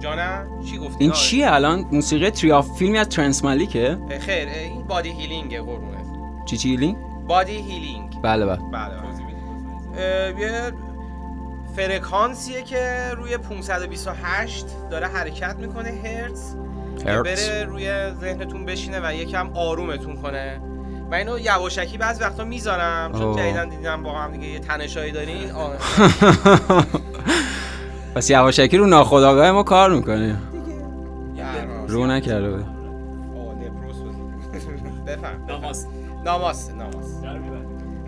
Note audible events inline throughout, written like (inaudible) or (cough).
جانم چی گفتی این؟ چیه الان؟ موسیقی Tree of Life ی از ترنس مالیکه خیر این body healing ه قربونت. چی چی لینک body healing بله بله. بله بله. یه فرکانسیه که روی 528 داره حرکت می‌کنه هرتز. بره روی ذهنتون بشینه و یکم آرومتون کنه. و اینو یواشکی بعضی وقتا می‌ذارم. چون. جدیداً دیدم با هم دیگه یه تنشایی دارین. (laughs) پس یواشکی رو ناخودآگاه ما کار می‌کنه یه رو نکرده بود. بفهم نماز ناماس. ناماس.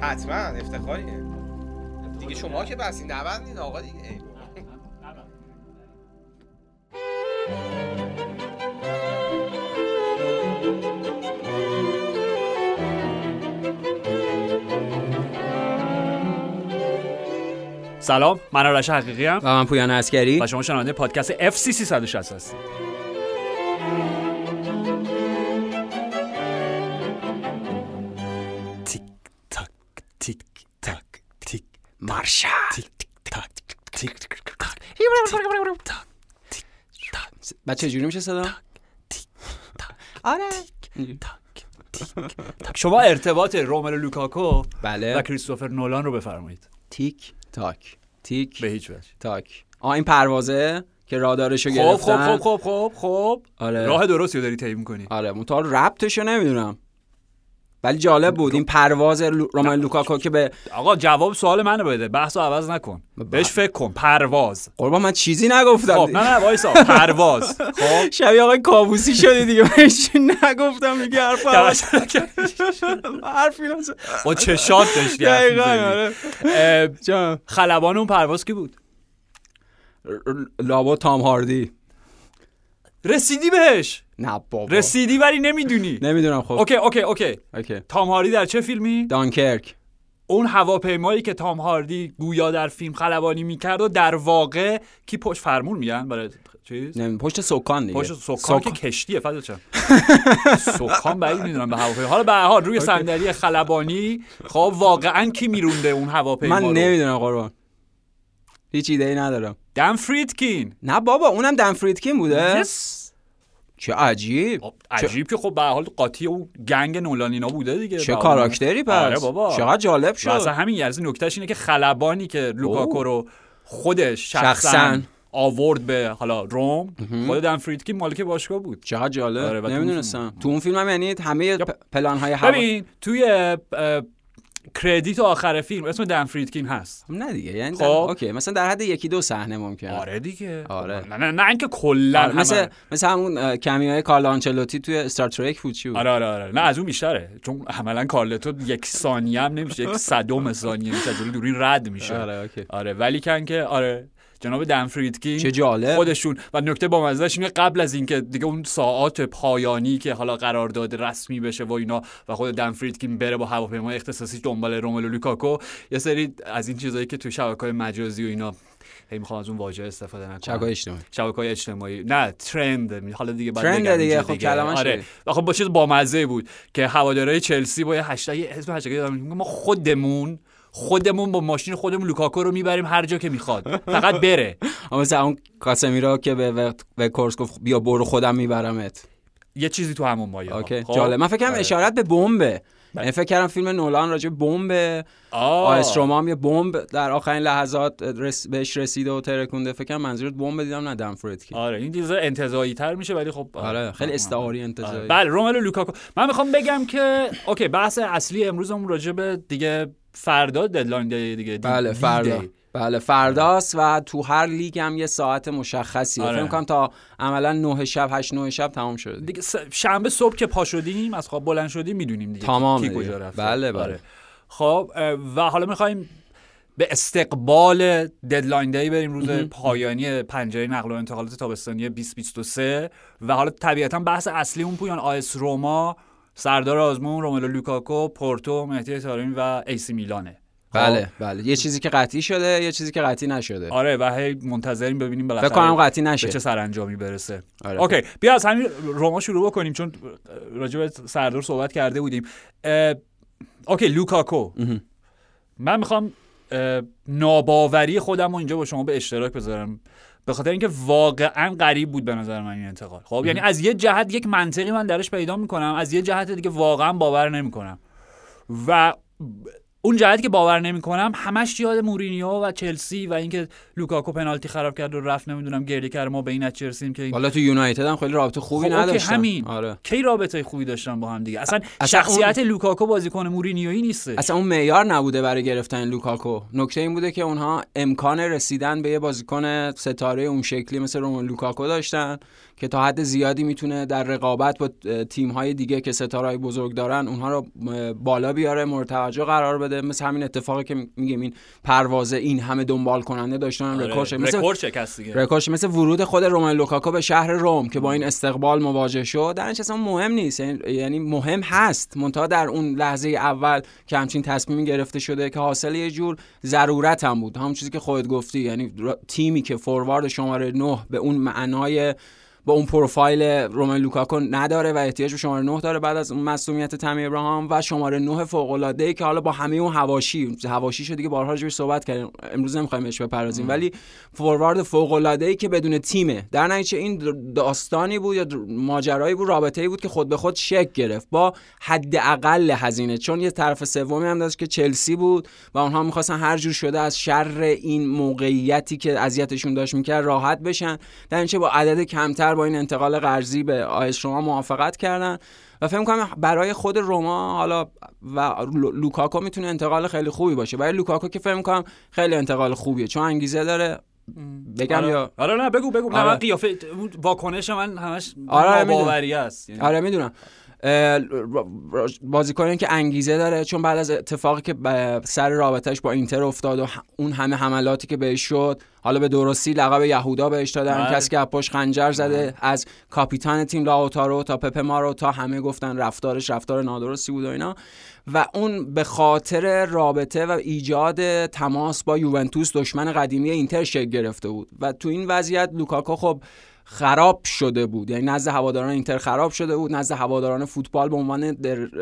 حتما افتخاریه. دیگه شما که بس نبندین آقا دیگه. سلام من آرش حقیقی ام. و من پویان عسکری و شما شنونده پادکست FC 360 هستید. تیک تاک تیک تاک تیک مارشا تیک تاک تیک تاک بچه چجوری میشه صدا؟ آره. شما ارتباط روملو لوکاکو و بله کریستوفر نولان رو بفرمایید. تیک تاک. تیک. به هیچ وجه. تاک. آه این پروازه که رادارشو خب گرفتن. خب خب خب خب آره. راه درستی رو داری طی می‌کنی. آره مطال ربطشو نمی‌دونم. ولی جالب بود. این پرواز لو... رومن لوکاکو که به آقا جواب سوال منو بده. بحث رو عوض نکن. بهش فکر کن. پرواز. قربان من چیزی نگفتم. خب نه نه وایسا. پرواز. (laughs) خب. شبیه آقای کابوسی شدی دیگه. هیچی نگفتم دیگه حرف (laughs) نزد. با چشات داشتی حرف دقیقاً. آره. خلبان اون پرواز کی بود؟ لابد تام هاردی. رسیدی بهش. نه بابا. رسیدی ولی نمی‌دونی. نمی‌دونم خب. OK OK OK. OK. تام هاردی در چه فیلمی؟ دانکرک. اون هواپیمایی که تام هاردی گویا در فیلم خلبانی می‌کرد و در واقع کی پشت فرمون میگن برای چیز؟ نمی پشت سکان دیگه. پشت سکان که کشتیه فضل چم سکان بعید می‌دونم به هواپیما. حالا به حال روی صندلی خلبانی خب واقعا کی میرونده اون هواپیما من نمی‌دونم قربان. هیچ ایده ای ندارم. دم فریدکین. نه بابا اونم دن فریدکین بوده. یس. چه عجیب. خب، عجیب که خب به حال قاطی اون گنگ نولانینا بوده دیگه. چه کاراکتری پس. آره بابا. چقدر جالب شد. همین یعنی نکتهش اینه که خلبانی که لوکاکو. رو خودش شخصا. آورد به حالا روم خود دن فریدکین مالک باشگاه بود. چقدر جالب. آره، نمی‌دونستم. تو اون فیلم هم یعنی همه پلان های ببین توی credit آخر فیلم اسم دن فریدکین هست. نه دیگه یعنی خب. OK مثلا در حد یکی دو صحنه ممکنه. آره دیگه. آره. نه نه نه اینکه کلا آره، مثل همه. مثل همون cameo ی کارل آنچلوتی توی استار ترک بود چی بود؟ آره آره آره. نه از اون بیشتره. چون عملا کارلتو یک ثانیه هم نمیشه یک صدم ثانیه میشه جلوی دوربین رد میشه. آره OK. آره ولی کن که آره. جناب دن فریدکین چه جالب. خودشون. و نکته با اینه قبل از اینکه دیگه اون ساعات پایانی که حالا قرارداد رسمی بشه و اینا و خود دن فریدکین بره با هواپیمای اختصاصی دنبال روملو لوکاکو یه سری از این چیزایی که تو شبکه‌های مجازی و اینا هی می‌خوام از اون واژه استفاده نکنم. شبکه‌های اجتماعی. شبکه‌های اجتماعی. نه trend. حالا دیگه بعد trend بگم دیگه، اینجا خب کلمه‌ش آره. دیگه. و خب با چیز بامزه بود که هوادارهای چلسی با یه هشتگ اسم هشتگ. ما خودمون خودمون با ماشین خودمون لوکاکو رو می‌بریم هر جا که می‌خواد. فقط بره. (laughs) اما مثلا اون کاسمیرا که به به, کروس گفت بیا برو خودم میبرمت. یه چیزی تو همون مایه. okay. خب؟ جالب. من فکر کردم آره. اشارت به بمبه. یعنی فکر کردم فیلم نولان راجع بمب آه. AS روما هم یه بمب در آخرین لحظات رس... بهش رسیده و ترکونده. فکر کنم منظورت بمب دیدم نه دن فریدکین آره این چیزا انتزاعی تر میشه ولی خب آره خیلی استعاری انتزاعی آره. بله روملو لوکاکو. من می‌خوام بگم که okay بحث اصلی امروزمون راجع به دیگه فردا deadline day دیگه دی- بله فردا. بله فرداست و تو هر لیگ هم یه ساعت مشخصی آره. فکر کنم تا عملا 9 شب 8 9 شب تمام شده دیگه شنبه صبح که پا شدیم از خواب بلند شدیم می‌دونیم دیگه تمام کی دیگه. کجا رفته بله، بله. آره. خب اه، و حالا می‌خوایم به استقبال deadline day بریم روز پایانی پنجره نقل و انتقالات تابستانی 2023 و حالا طبیعتا بحث اصلی اون پویان AS روما سردار آزمون روملو لوکاکو پورتو مهدی طارمی و AC میلانه. خب؟ بله بله. یه چیزی که قطعی شده یه چیزی که قطعی نشده. آره و هی منتظریم ببینیم بالاخره فکر کنم قطعی به نشه چه سرانجامی برسه. آره. okay بیا از همین روما شروع بکنیم چون راجع به سردار صحبت کرده بودیم. okay لوکاکو. من می‌خوام ناباوری خودم رو اینجا با شما به اشتراک بذارم. به خاطر اینکه واقعا غریب بود به نظر من این انتقال. خب یعنی از یه جهت یک منطقی من درش پیدا می‌کنم از یه جهت دیگه واقعا باور نمی‌کنم. و اون جهتی که باور نمی‌کنم همش یاد مورینیو و چلسی و اینکه لوکاکو پنالتی خراب کرد و رفت نمی‌دونم گریه کرد. ما به این نتیجه که حالا تو یونایتد هم خیلی رابطه خوبی خب نداشتن. همین. آره. کی رابطه خوبی داشتن با هم دیگه؟ اصلا, اصلا شخصیت لوکاکو بازیکن مورینیویی نیستش اصلا اون معیار نبوده برای گرفتن لوکاکو. نکته این بوده که اونها امکان رسیدن به یه بازیکن ستاره اون شکلی مثل روملو لوکاکو داشتن که تا حد زیادی می‌تونه در رقابت با تیم های دیگه که ستاره بزرگ دارن اونها رو بالا بیاره مورد توجه قرار بده. مثل همین اتفاقی که میگیم این پروازه این همه دنبال کننده داشتن آره، رکورد. مثل رکورد شکست دیگه. رکورد. مثل ورود خود روملو لوکاکو به شهر روم که با این استقبال مواجه شد. در اصلا مهم نیست. یعنی- یعنی مهم هست. منتها در اون لحظه اول که همچین تصمیمی گرفته شده که حاصل یه جور ضرورت هم بود. همون چیزی که خودت گفتی. یعنی تیمی که فوروارد شماره 9 به اون معنای با اون پروفایل رومن لوکاکو نداره و احتیاج به شماره 9 داره بعد از اون مسئولیت تامی ابراهام و شماره 9 فوق العاده که حالا با همه اون حواشی حواشی شو دیگه بارها راجعش صحبت کردیم. امروز نمی‌خوایم بهش بپردازیم. ولی فوروارد فوق العاده ای که بدون تیمه. در نتیجه این داستانی بود یا ماجرایی بود رابطه‌ای بود که خود به خود شک گرفت با حداقل هزینه. چون یه طرف سومی هم داشت که چلسی بود و اونها می‌خواستن هر جور شده از شر این موقعیتی که اذیتشون داشت می‌کرد راحت بشن. در با عدد کمتر با این انتقال قرضی به AS روما موافقت کردن. و فکر کنم برای خود روما حالا و لو- لوکاکو می‌تونه انتقال خیلی خوبی باشه. برای لوکاکو که فکر کنم خیلی انتقال خوبیه. چون انگیزه داره. بگم آره. یا آره نه بگو بگو. نه آره. من قیافه واکنش من همش آره،. باوری است یعنی. آره می‌دونم. بازیکنی که انگیزه داره چون بعد از اتفاقی که سر رابطهش با اینتر افتاد و اون همه حملاتی که بهش شد حالا به درستی لقب یهودا بهش دادن بله. کسی که پشت خنجر زده از کاپیتان تیم لاوتارو تا پپ مارو تا همه گفتن رفتارش رفتار نادرستی بود و اینا. و اون به خاطر رابطه و ایجاد تماس با یوونتوس دشمن قدیمی اینتر شکل گرفته بود. و تو این وضعیت لوکاکو خب خراب شده بود. یعنی نزد هواداران اینتر خراب شده بود نزد هواداران فوتبال به عنوان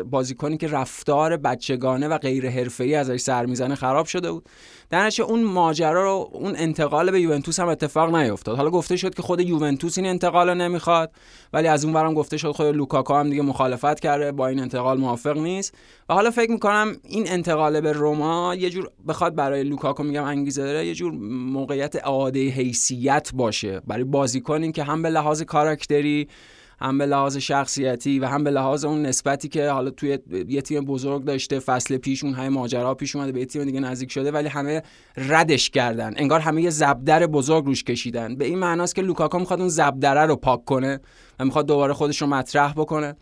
بازیکنی که رفتار بچگانه و غیر حرفه‌ای ازش سر می‌زنه خراب شده بود. در اون ماجرا رو اون انتقال به یوونتوس هم اتفاق نیفتاد. حالا گفته شد که خود یوونتوس این انتقال رو نمی‌خواد ولی از اون برم گفته شد خود لوکاکو هم دیگه مخالفت کرده با این انتقال موافق نیست. و حالا فکر می‌کنم این انتقال به روما یه جور بخواد برای لوکاکو میگم انگیزه داره یه جور موقعیت اعاده حیثیت باشه. برای بازیکنی که هم به لحاظ کاراکتری هم به لحاظ شخصیتی و هم به لحاظ اون نسبتی که حالا توی یه تیم بزرگ داشته فصل پیش اون های ماجرا پیش اومده به تیم دیگه نزدیک شده ولی همه ردش کردن. انگار همه یه زبدر بزرگ روش کشیدن. به این معناست که لوکاکو می‌خواد اون زبدره رو پاک کنه و می‌خواد دوباره خودش رو مطرح بکنه.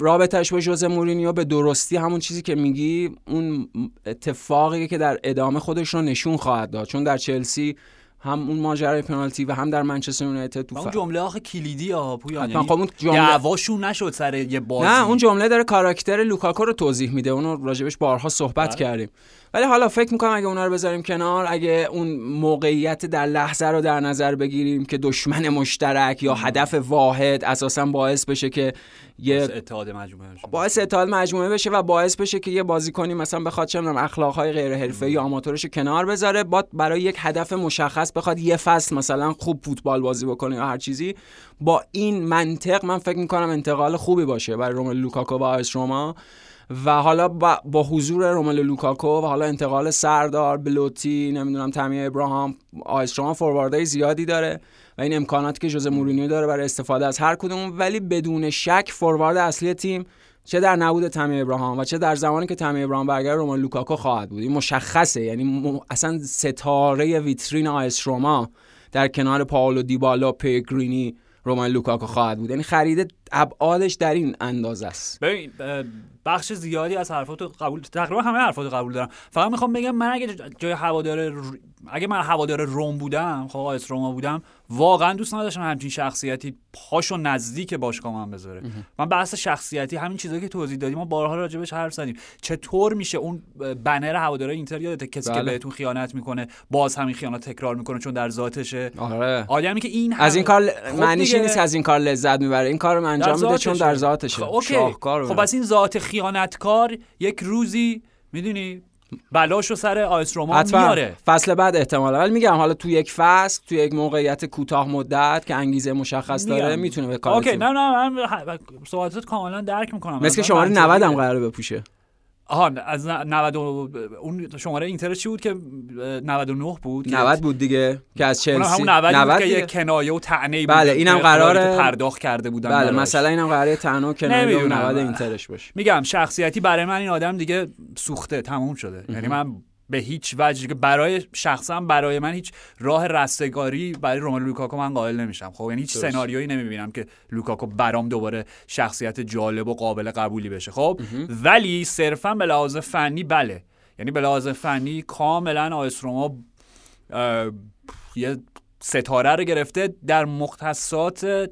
رابطش با ژوزه مورینیو به درستی همون چیزی که میگی اون اتفاقی که در ادامه خودش رو نشون خواهد داد. چون در چلسی هم اون ماجرای پنالتی و هم در منچستر یونایتد تو اون. جمله آخه کلیدی ها پویان یعنی خب اون جمله دعواشون نشد سر یه بازی نه اون جمله داره کاراکتر لوکاکو رو توضیح میده اونو راجبش بارها صحبت بله. کردیم ولی حالا فکر می‌کنم اگه اونا رو بذاریم کنار اگه اون موقعیت در لحظه رو در نظر بگیریم که دشمن مشترک یا هدف واحد اساسا باعث بشه که یه باعث اتحاد مجموعه شد. باعث اتحاد مجموعه بشه و باعث بشه که یه بازیکنی مثلا بخواد چه می‌دونم اخلاقهای غیر حرفه‌ای یا آماتورش رو کنار بذاره با برای یک هدف مشخص بخواد یه فصل مثلا خوب فوتبال بازی بکنه یا هر چیزی با این منطق من فکر می‌کنم انتقال خوبی باشه برای روملو لوکاکو و AS روما. و حالا با, با حضور روملو لوکاکو و حالا انتقال سردار بلوتی نمی‌دونم تامی ابراهام AS روما فورواردهای زیادی داره و این امکاناتی که ژوزه مورینیو داره برای استفاده از هر کدوم. ولی بدون شک فوروارد اصلی تیم چه در نبود تامی ابراهام و چه در زمانی که تامی ابراهام برگرده روملو لوکاکو خواهد بود. این مشخصه. یعنی م... اصلا ستاره ویترین AS روما در کنار پاولو دیبالا پیگرینی رومان لوکاکو خواهد بود. یعنی خرید ابعادش در این اندازه است. ببین بخش زیادی از حرفاتو قبول تقریبا همه حرفاتو قبول دارم. فقط می‌خوام بگم من اگه جای هوادار ر- اگه من هوادار روم بودم خب آیس روما بودم واقعا دوست نداشتم همچین شخصیتی پاشو نزدیک باشگاه من بذاره. من بحث شخصیتی همین چیزایی که توضیح دادیم ما بارها راجبش حرف زدیم. چطور میشه اون بنر هوادارهای اینتر یادته؟ کسی که بله. بهتون خیانت می‌کنه باز همین خیانت تکرار می‌کنه چون در ذاتشه. آره. آدمی که این از این کار خب معنیش نیست که از این کار لذت می‌بره. این کار رو انجام میده چون در ذاتشه. خب خب از این ذات خیانتکار یک روزی می‌دونی بلاشو سر آیس روما میاره. فصل بعد احتمالا. ولی میگم حالا تو یک فصل تو یک موقعیت کوتاه مدت که انگیزه مشخص داره میگم. می‌تونه به کار اوکی. نه نه من صحبتت کاملا درک می‌کنم. مثل شماره 90 هم قراره بپوشه. آها از ن- 90 و- اون شماره اینتر چی بود که اه، 99 بود که 90 بود دیگه که از چلسی همون 90 بود که. یک کنایه و طعنه بله، اینم قراره- پرداخت کرده بودن بله. مثلا اینم قراره کنایه و نمی‌دونم. 90 اینترش باشه میگم شخصیتی برای من این آدم دیگه سوخته تموم شده یعنی من به هیچ وجه. که برای شخصا برای من هیچ راه رستگاری برای روملو لوکاکو من قائل نمیشم. خب یعنی هیچ درست. سناریویی نمی‌بینم که لوکاکو برام دوباره شخصیت جالب و قابل قبولی بشه. خب ولی صرفا به لحاظ فنی بله. یعنی به لحاظ فنی کاملا AS روما یه ستاره رو گرفته در مختصات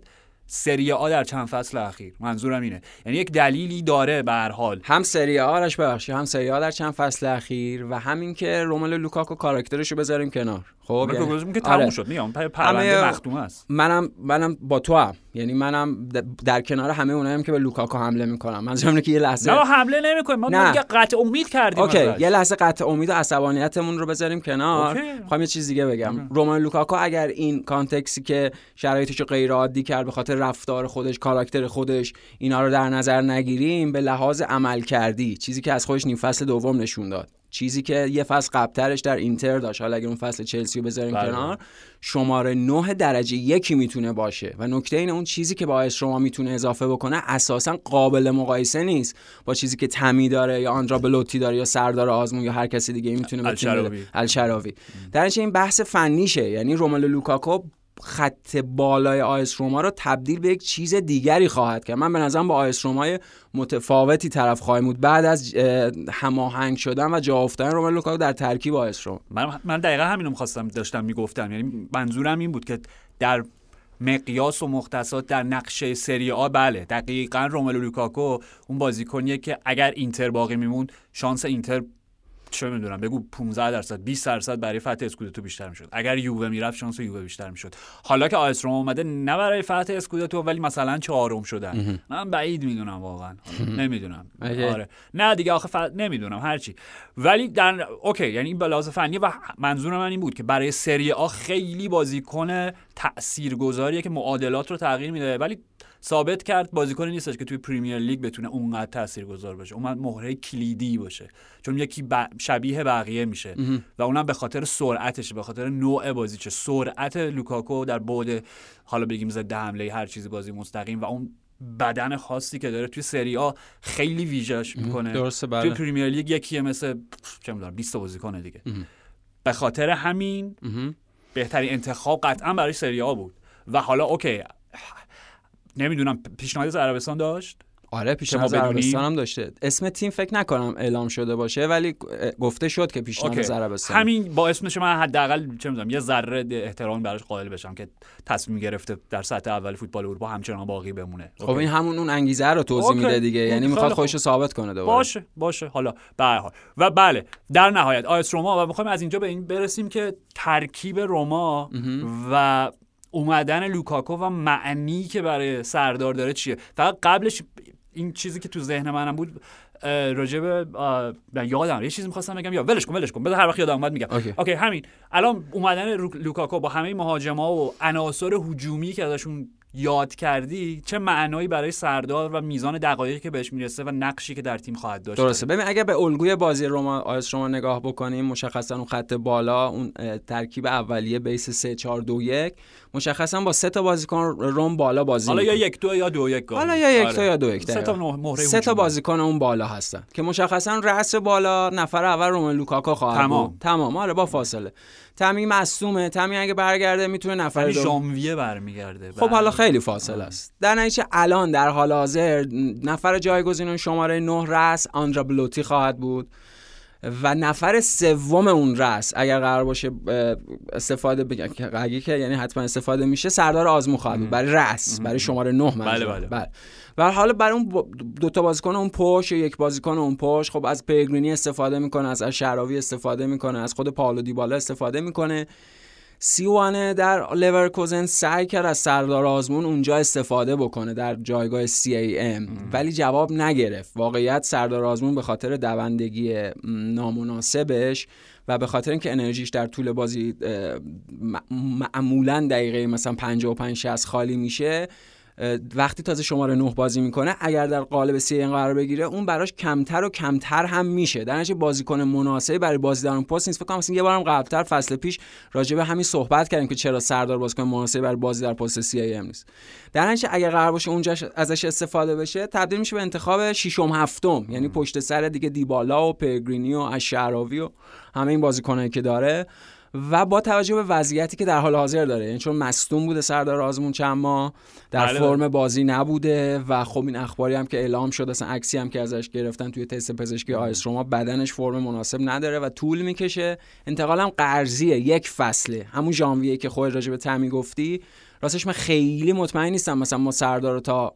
سری آ در چند فصل اخیر. منظورم اینه. یعنی یک دلیلی داره به هر حال. هم سری آرش ببخشید هم سری آ در چند فصل اخیر و همین که روملو لوکاکو کاراکترشو بذاریم کنار. خب یعنی- که آره. تموم شد. میگم پر- پرونده مختومه است. منم منم با تو هم یعنی منم در کنار همه اونایم که به لوکاکو حمله می‌کنم منظورم اینه که یه لحظه نه حمله نمی‌کنیم ما نه. دیگه قطع امید کردیم okay ازش. یه لحظه قطع امید و عصبانیتمون رو بذاریم کنار. می‌خوام یه چیز دیگه بگم روملو لوکاکو اگر این context ی که شرایطش رو غیر عادی کرد به خاطر رفتار خودش کاراکتر خودش اینا رو در نظر نگیریم به لحاظ عمل کردی چیزی که از خودش نیم فصل دوم نشون داد چیزی که یه فصل قبلترش در اینتر داشت حالا اگه اون فصل چلسی رو بذاریم بله. کنار شماره نه درجه یکی می‌تونه باشه و نکته اینه اون چیزی که به AS روما می‌تونه اضافه بکنه اساسا قابل مقایسه نیست با چیزی که تمی داره یا آندرا بلوتی داره یا سردار آزمون یا هر کسی دیگه می‌تونه. الشراوی. در این بحث فنیشه یعنی روملو لوکاکو خط بالای AS روما رو تبدیل به یک چیز دیگری خواهد کرد. من به نظرم با AS رومای متفاوتی طرف خواهیم بود. بعد از اه، هماهنگ شدن و جا افتادن روملو لوکاکو در ترکیب AS روما. من من دقیقا همینو می‌خواستم داشتم می‌گفتم. یعنی منظورم این بود که در مقیاس و مختصات در نقشه سری آ بله دقیقا روملو لوکاکو اون بازیکنیه که اگر اینتر باقی میموند شانس اینتر چه می‌دونم بگو 15 درصد 20 درصد برای فتح اسکودتو بیشتر می‌شد. اگر یووه می‌رفت شانس یووه بیشتر می‌شد. حالا که آ اس روما اومده نه برای فتح اسکودتو ولی مثلا چهارم شدن. من بعید می‌دونم واقعا. نمی‌دونم. آره. نه دیگه آخه ف... نمی‌دونم هرچی ولی در okay یعنی این به لحاظ فنی و منظور من این بود که برای سری آ خیلی بازیکن تاثیرگذاریه که معادلات رو تغییر میده. ولی ثابت کرد بازیکنی نیستش که توی پریمیر لیگ بتونه اونقدر تاثیرگذار باشه اون مهره کلیدی باشه. چون یکی ب... شبیه بقیه میشه و اونم به خاطر سرعتشه به خاطر نوع بازیشه. سرعت لوکاکو در بعد حالا بگیم ضد حمله هر چیزی بازی مستقیم و اون بدن خاصی که داره توی سری آ خیلی ویژش می‌کنه. درسته توی بله. پریمیر لیگ یکیه مثل چه می‌دونم 20 تا بازیکن دیگه. به خاطر همین مهم. بهترین انتخاب قطعا برای سری آ بود. و حالا اوکی نمی‌دونم پیشنهاد از عربستان داشت آره پیشنهاد. عربستان هم داشته اسم تیم فکر نکنم اعلام شده باشه ولی گفته شد که پیشنهاد. از عربستان همین باعث میشه من حداقل چه می‌دونم یه ذره احترام براش قائل بشم که تصمیم گرفته در سطح اول فوتبال اروپا همچنان باقی بمونه خب. این همون اون انگیزه رو توضیح. میده دیگه یعنی می‌خواد. خودش رو ثابت کنه دوباره باشه باشه حالا به حال و بله در نهایت آ اس روما و می‌خوایم از اینجا به این برسیم که ترکیب روما و اومدن لوکاکو و معنی که برای سردار داره چیه؟ فقط قبلش این چیزی که تو ذهن منم بود نه، یادم یه چیزی می‌خواستم بگم. یا ولش کن ولش کن. بذار هر وقت یادم اومد میگم. okay. okay همین. الان اومدن لوکاکو با همه مهاجما و عناصر هجومی که ازشون یاد کردی چه معنایی برای سردار و میزان دقایقی که بهش می‌رسه و نقشی که در تیم خواهد داشت درسته ببین اگر به الگوی بازی روما آیس روما نگاه بکنیم مشخصا اون خط بالا اون ترکیب اولیه بیس 3 4 2 1 مشخصا با سه تا بازیکن روم بالا بازی حالا یا. یک دو یا دو یک. حالا یا یک آره. تا یا دو یک سه تا مهره سه تا. بازیکن اون بالا هستن که مشخصا رأس بالا نفر اول رومن لوکاکو خواهد تمام. بود تمام آره با فاصله تمی مصومه تمی اگه برگرده می‌تونه نفر دوم. ژانویه برمیگرده. خب حالا خیلی فاصله است. در نتیجه الان در حال حاضر نفر جایگزین شماره 9 رأس آندرا بلوتی خواهد بود. و نفر سوم اون رأس اگر قرار باشه استفاده بگن که یعنی حتما استفاده میشه سردار آزمون خواهد بود. برای رأس برای شماره 9 منظورم. بله. بله. و حالا برای اون با- دو تا بازیکن اون پشت یک بازیکن اون پشت خب از پیگرینی استفاده می‌کنه از شعراوی استفاده می‌کنه از خود پاولو دیبالا استفاده می‌کنه. سیوانه در لورکوزن سعی کرد از سردار آزمون اونجا استفاده بکنه در جایگاه ام ولی جواب نگرفت. واقعیت سردار آزمون به خاطر دوندگی نامناسبش و به خاطر اینکه انرژیش در طول بازی معمولا دقیقه مثلا 55 60 خالی میشه وقتی تازه شماره 9 بازی می‌کنه اگر در قالب سی این قرار بگیره اون براش کمتر و کمتر هم میشه. در نتیجه بازیکن مناسبی برای بازی در اون پست نیست. فکر کنم یه بارم قبلتر فصل پیش راجع به همین صحبت کردیم که چرا سردار بازیکن مناسبی برای بازی در پست سی ای ام نیست. در نتیجه اگر قرار باشه اونجا ازش استفاده بشه تبدیل میشه به انتخاب ششم هفتم. یعنی پشت سر دیگه دیبالا و پرگرینی و اشعراوی و همه این بازیکنایی که داره. و با توجه به وضعیتی که در حال حاضر داره یعنی چون مصدوم بوده سردار آزمون چند ماه در بله فرم بازی نبوده و خب این اخباری هم که اعلام شد اصلا عکسی هم که ازش گرفتن توی تست پزشکی آیس روما بدنش فرم مناسب نداره و طول می‌کشه. انتقالم قرضیه یک فصله. همون ژانویه که خود راجع به تمی گفتی. راستش من خیلی مطمئن نیستم مثلا ما سردار رو تا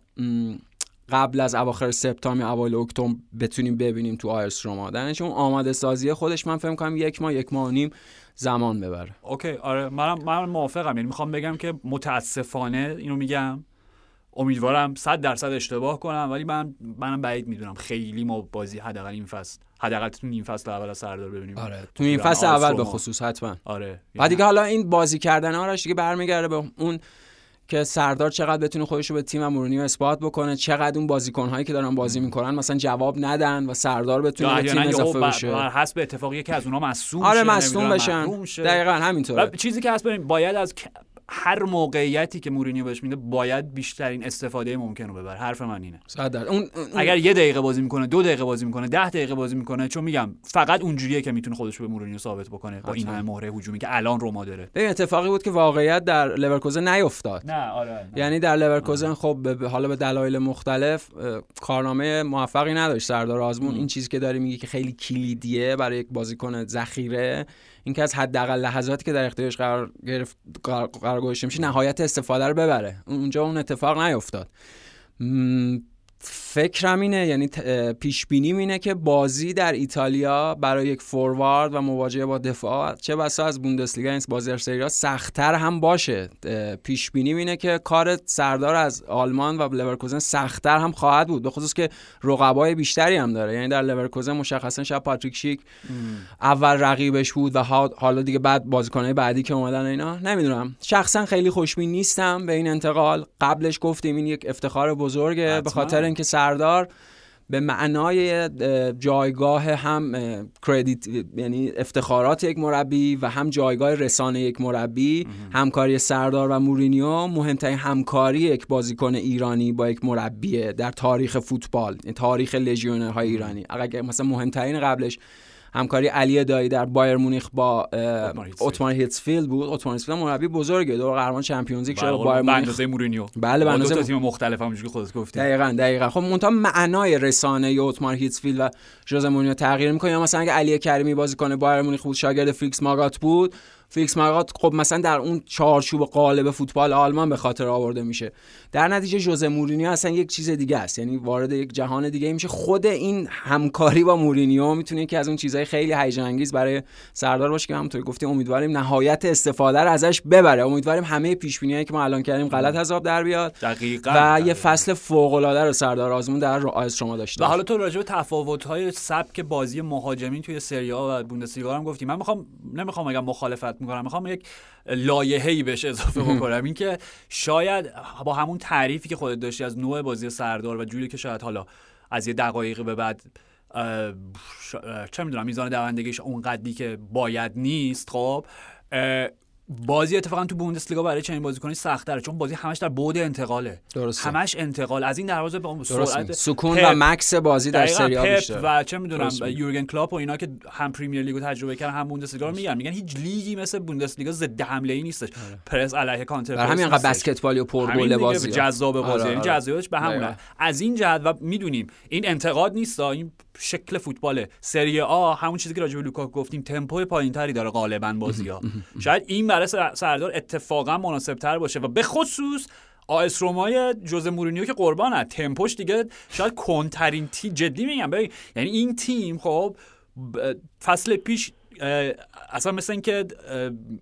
قبل از اواخر سپتامبر اوایل اکتبر بتونیم ببینیم تو آیس روما در اون آماده سازی خودش من فکر کنم یک ماه یک ماه و نیم زمان ببره. اوکی آره منم من موافقم. یعنی می‌خوام بگم که متاسفانه اینو میگم. امیدوارم 100 درصد اشتباه کنم ولی من منم بعید می‌دونم. خیلی ما بازی حداقل این فصل حداقل تو این فصل اول از سردار ببینیم. آره تو این فصل اول به خصوص حتما. آره بعد دیگه حالا این بازی کردن آرش دیگه برمیگرده به اون که سردار چقدر بتونه خودش رو به تیم مورینیو اثبات بکنه چقدر اون بازیکن هایی که دارن بازی می‌کنن مثلا جواب ندن و سردار بتونه به تیم اضافه بشه. بر حسب اتفاقی که از اونها مصوم آره مصوم بشن. دقیقاً همینطوره. چیزی که هست باید از هر موقعیتی که مورینیو بهش میده باید بیشترین استفاده ممکن رو ببره حرف من اینه. اون, اون اگر یه دقیقه بازی می‌کنه دو دقیقه بازی می‌کنه ده دقیقه بازی می‌کنه چون میگم فقط اونجوریه که می‌تونه خودش به مورینیو ثابت بکنه با این همه مهره هجومی که الان روما داره. ببین اتفاقی بود که واقعیت در لورکوزن نیفتاد. نه آره یعنی در لورکوزن خب به حالا به دلایل مختلف کارنامه موفقی نداشت سردار آزمون. این چیزی که داری میگه که خیلی کلیدیه برای یک بازیکن ذخیره. اینکه از حداقل لحظاتی که در اختیارش قرار گرفت قرار گذاشته میشه نهایت استفاده رو ببره. اونجا اون اتفاق نیفتاد. فکرم اینه یعنی پیش بینی اینه که بازی در ایتالیا برای یک فوروارد و مواجهه با دفاع چه بسا از بوندسلیگا این بازی در سری سختتر هم باشه. پیش بینی اینه که کار سردار از آلمان و لورکوزن سختتر هم خواهد بود به خصوص که رقبای بیشتری هم داره. یعنی در لورکوزن مشخصا شب پاتریک شیک اول رقیبش بود و حالا دیگه بعد بازیکنهای بعدی که اومدن اینا. نمی‌دونم. شخصا خیلی خوشبین نیستم به این انتقال. قبلش گفتیم این یک افتخار بزرگه به خاطر اینکه سردار به معنای جایگاه هم credit یعنی افتخارات یک مربی و هم جایگاه رسانه یک مربی همکاری سردار و مورینیو مهمترین همکاری یک بازیکن ایرانی با یک مربیه در تاریخ فوتبال تاریخ لژیونرهای ایرانی. اگر مثلا مهمترین قبلش همکاری علی دایی در بایرن مونیخ با اتمار هیتسفیلد بود. اتمار هیتسفیلد مربی بزرگه دور قهرمان چمپیونز لیگ بله، بایرن مونیخ مورینیو. بله به اندازه تیم مختلف همونجوری که خودت گفتی. دقیقاً دقیقاً. خب منتها معنای رسانه اتمار هیتسفیلد و ژوزه مورینیو تغییر می‌کنه. یا مثلا اگه علی کریمی بازیکن بایرن مونیخ بود شاگرد فلیکس ماگات بود. فلیکس ماگات خب مثلا در اون چارچوب قالب فوتبال آلمان به خاطر آورده میشه. در نتیجه ژوزه مورینیو اصلا یک چیز دیگه است. یعنی وارد یک جهان دیگه میشه. خود این همکاری با مورینیو می‌تونه که از اون چیزهای خیلی هیجان انگیز برای سردار باشه که همونطور گفتیم امیدواریم نهایت استفاده رو ازش ببره. امیدواریم همه پیش بینیایی که ما الان کردیم غلط از آب در بیاد دقیقاً. و یه فصل فوق العاده رو سردار آزمون در آ اس روما داشته و حالا تو راجع به تفاوت های سبک بازی مهاجمین توی سری آ و بوندسلیگا هم گفتی. من می‌خوام نمی‌خوام بگم مخالفت می‌کنم. می‌خوام یک لایحه‌ای بهش اضافه بکنم. اینکه شاید با همون تعریفی که خودت داشتی از نوع بازی سردار و جوری که شاید حالا از یه دقایقی به بعد چه می‌دونم میزان دوندگیش اونقدری که باید نیست خب بازی اتفاقا تو بوندسلیگا برای چنین بازیکنی سخت‌تره چون بازی همش در بعد انتقاله. درسته. همش انتقال. از این دروازه به سرعت سکون و مکس بازی در سری آ و چه می‌دونم یورگن کلاپ و اینا که هم پریمیر لیگو تجربه کردن هم بوندسلیگا رو میگن. میگن هیچ لیگی مثل بوندسلیگا ضد حمله ای نیستش. آره. پرس علیه کانتر برای همین انقدر بسکتبالی و پرگل بازی جذاب بازی. آره، یعنی آره. جذابیتش به همونه. از این جهت و می‌دونیم این انتقاد نیست این شکل فوتبال. سری آ همون چیزی که راجع به لوکاکو گفتیم تمپو پایینتری داره غالبا بازی ها (laughs) شاید این برای سردار اتفاقا مناسب تر باشه و به خصوص آ اس رومای ژوزه مورینیو که قربانه تمپوش دیگه شاید کندترین تیم جدی میگم یعنی این تیم خب فصل پیش اصلا مثل اینکه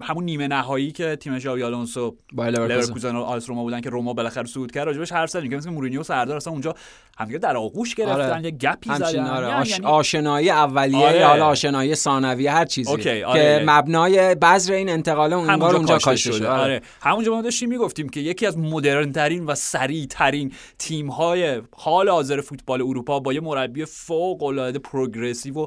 همون نیمه نهایی که تیم ژاوی آلونسو با لورکوزن و آ اس روما بودن که روما بالاخره صعود کرد راجبش حرف زدیم که مثل مورینیو سردار اصلا اونجا همدیگه در آغوش گرفتن آره. یه گپی زدن آره. یعنی- آش... یعنی- آشنایی اولیه آره. یا حالا آشنایی ثانویه هر چیزی okay، آره. که مبنای بذر این انتقال انگار همونجا اونجا کاشته شده آره. آره. همونجا ما داشتیم می‌گفتیم که یکی از مدرن ترین و سریع ترین تیم های حال حاضر فوتبال اروپا با یه مربی فوق العاده progressive و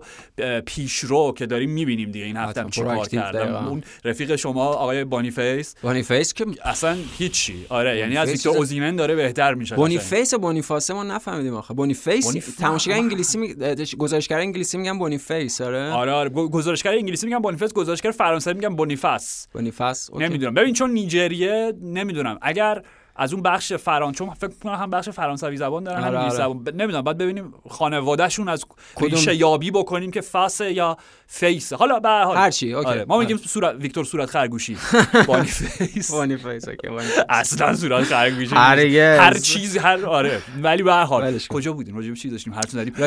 پیشرو که داریم می‌بینیم دیگه. این هفته هم حتما، چی کار proactive کردن دقیقاً. اون رفیق شما آقای بانیفیس بونیفیس که اصلا هیچی. آره یعنی از ویکتور اوزیمن داره بهتر میشه بونیفیس و بونیفاسه ما نفهمیدیم آخه. بونیفیس بونیف- تماشاگر انگلیسی می... گزارشگر انگلیسی میگن بونیفیس آره. آره آره. گ- گزارشگر انگلیسی میگن بونیفیس گزارشگر فرانسوی میگن بونیفاس. بونیفاس okay. نمی‌دونم. ببین چون نیجریه نمی‌دونم. اگر از اون بخش فرانسه چون فکر کنم هم بخش فرانسوی زبان دارن هم آره، انگلیسی آره. زبان ب- نمی‌دونم بعد ببینیم خانوادهشون از کدوم؟ ریشه یابی بکنیم که فاسه یا فیسه حالا به هر حال هرچی، okay. آره. ما میگیم آره. صورت ویکتور صورت خرگوشی (laughs) بونیفیس بونیفیس okay بونیفیس. اصلا صورت خرگوشی. هر چیزی هر آره ولی به هر حال. کجا بودیم راجع به چی داشتیم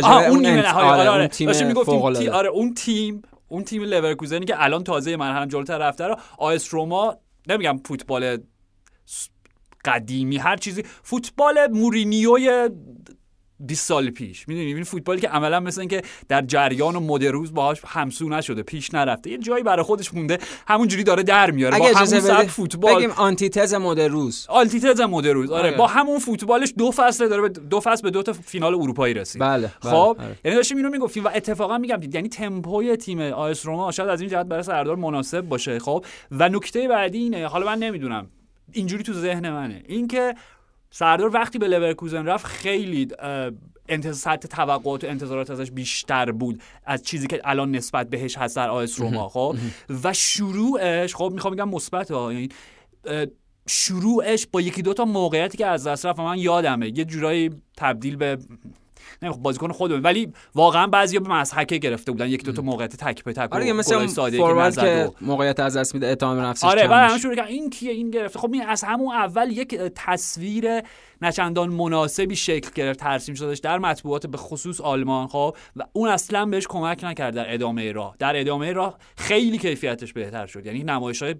آها به اون نیمه نهایی آره، آره اون تیم داشتیم می‌گفتیم آره اون تیم اون تیم لورکوزنی که الان تازه مرحله جلوتر رفته رو آ اس روما نمیگم فوتبال قدیمی هر چیزی. فوتبال مورینیوی 20 سال پیش. می‌دونی این فوتبالی که عملا مثل اینکه در جریان و مد روز باهاش همسو نشده پیش نرفته. یه جایی برای خودش مونده همونجوری داره در میاره. با همون سبک بدی فوتبال. بگیم آنتی‌تز مد روز. آنتی‌تز مد روز. آره آره. با همون فوتبالش دو فصل داره دو فصل به دو تا فینال اروپایی رسید. بله، بله، خب آره. یعنی داشتیم اینو می‌گفتیم و اتفاقا میگم یعنی تمپوی تیم آ اس روما شاید از این جهت برای سردار مناسب باشه. خب و نکته بعدی اینه حالا من نمی‌دونم. اینجوری تو ذهن منه. اینکه سردار وقتی به لورکوزن رفت خیلی سطح توقعات و انتظارات ازش بیشتر بود از چیزی که الان نسبت بهش هست در آیس روما خب؟ و شروعش خب می‌خوام بگم مثبت ها یعنی شروعش با یکی دو تا موقعیتی که از دست رفت من یادمه. یه جورایی تبدیل به بازیکن خودمون. ولی واقعا بعضیا به مضحکه گرفته بودن. یک دو تا موقعیت تک به تک آره دیگه گلای مثل ساده که فوروارد که موقعیت از دست میده به نفسش آره بعد شروع کردن. این کیه این گرفته. خب این از همون اول یک تصویر نچندان مناسبی شکل گرفت ترسیم شدش در مطبوعات به خصوص آلمان خب؟ و اون اصلا بهش کمک نکرد در ادامه راه. در ادامه راه خیلی کیفیتش بهتر شد. یعنی نمایش های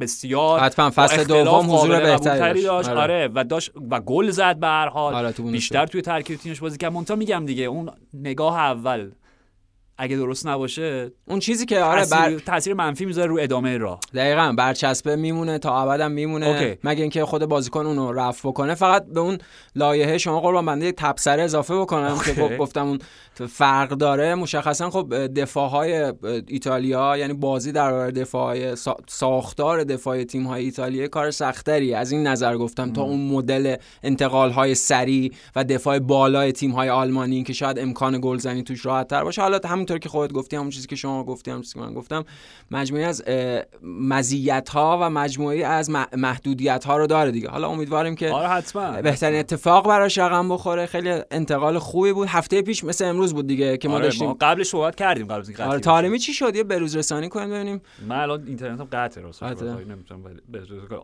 بسیار حتما فصل دوم حضور بهتری داشت. آره. آره و داشت و گل زد به هر حال آره، تو. بیشتر توی ترکیب تیمش بازی کرد مونتا میگم دیگه اون نگاه اول اگه درست نباشه اون چیزی که آره تاثیر, بر... تاثیر منفی می‌ذاره رو ادامه راه. دقیقا برچسبه میمونه تا ابدم میمونه. اوکی. مگه اینکه خود بازیکن اونو رفع بکنه فقط به اون لایحه شما قربان بنده یک تبصره اضافه بکنم که اوکی. گفت- گفتم اون فرق داره. مشخصا خب دفاع های ایتالیا یعنی بازی در برابر دفاع های ساختار دفاع تیم های ایتالیا کار سختری. از این نظر گفتم تا اون مدل انتقال های سریع و دفاع بالای تیم های آلمانی که شاید امکان گلزنی توش راحت تر باشه. حالا همونطور که خودت گفتی همون چیزی که شما گفتی همون چیزی که من گفتم مجموعه از مزیت ها و مجموعه از محدودیت ها رو داره دیگه. حالا امیدواریم که آره حتما. بهترین اتفاق براش رقم بخوره. خیلی انتقال خوبی بود. هفته پیش مثل امروز بود دیگه که ما آره داشتیم ما قبلش صحبت کردیم قبل از اینکه آره طارمی چی شد؟ یه بروز رسانی کنیم ببینیم. من الان اینترنتم قطعه راست قطعه. نمی‌تونم.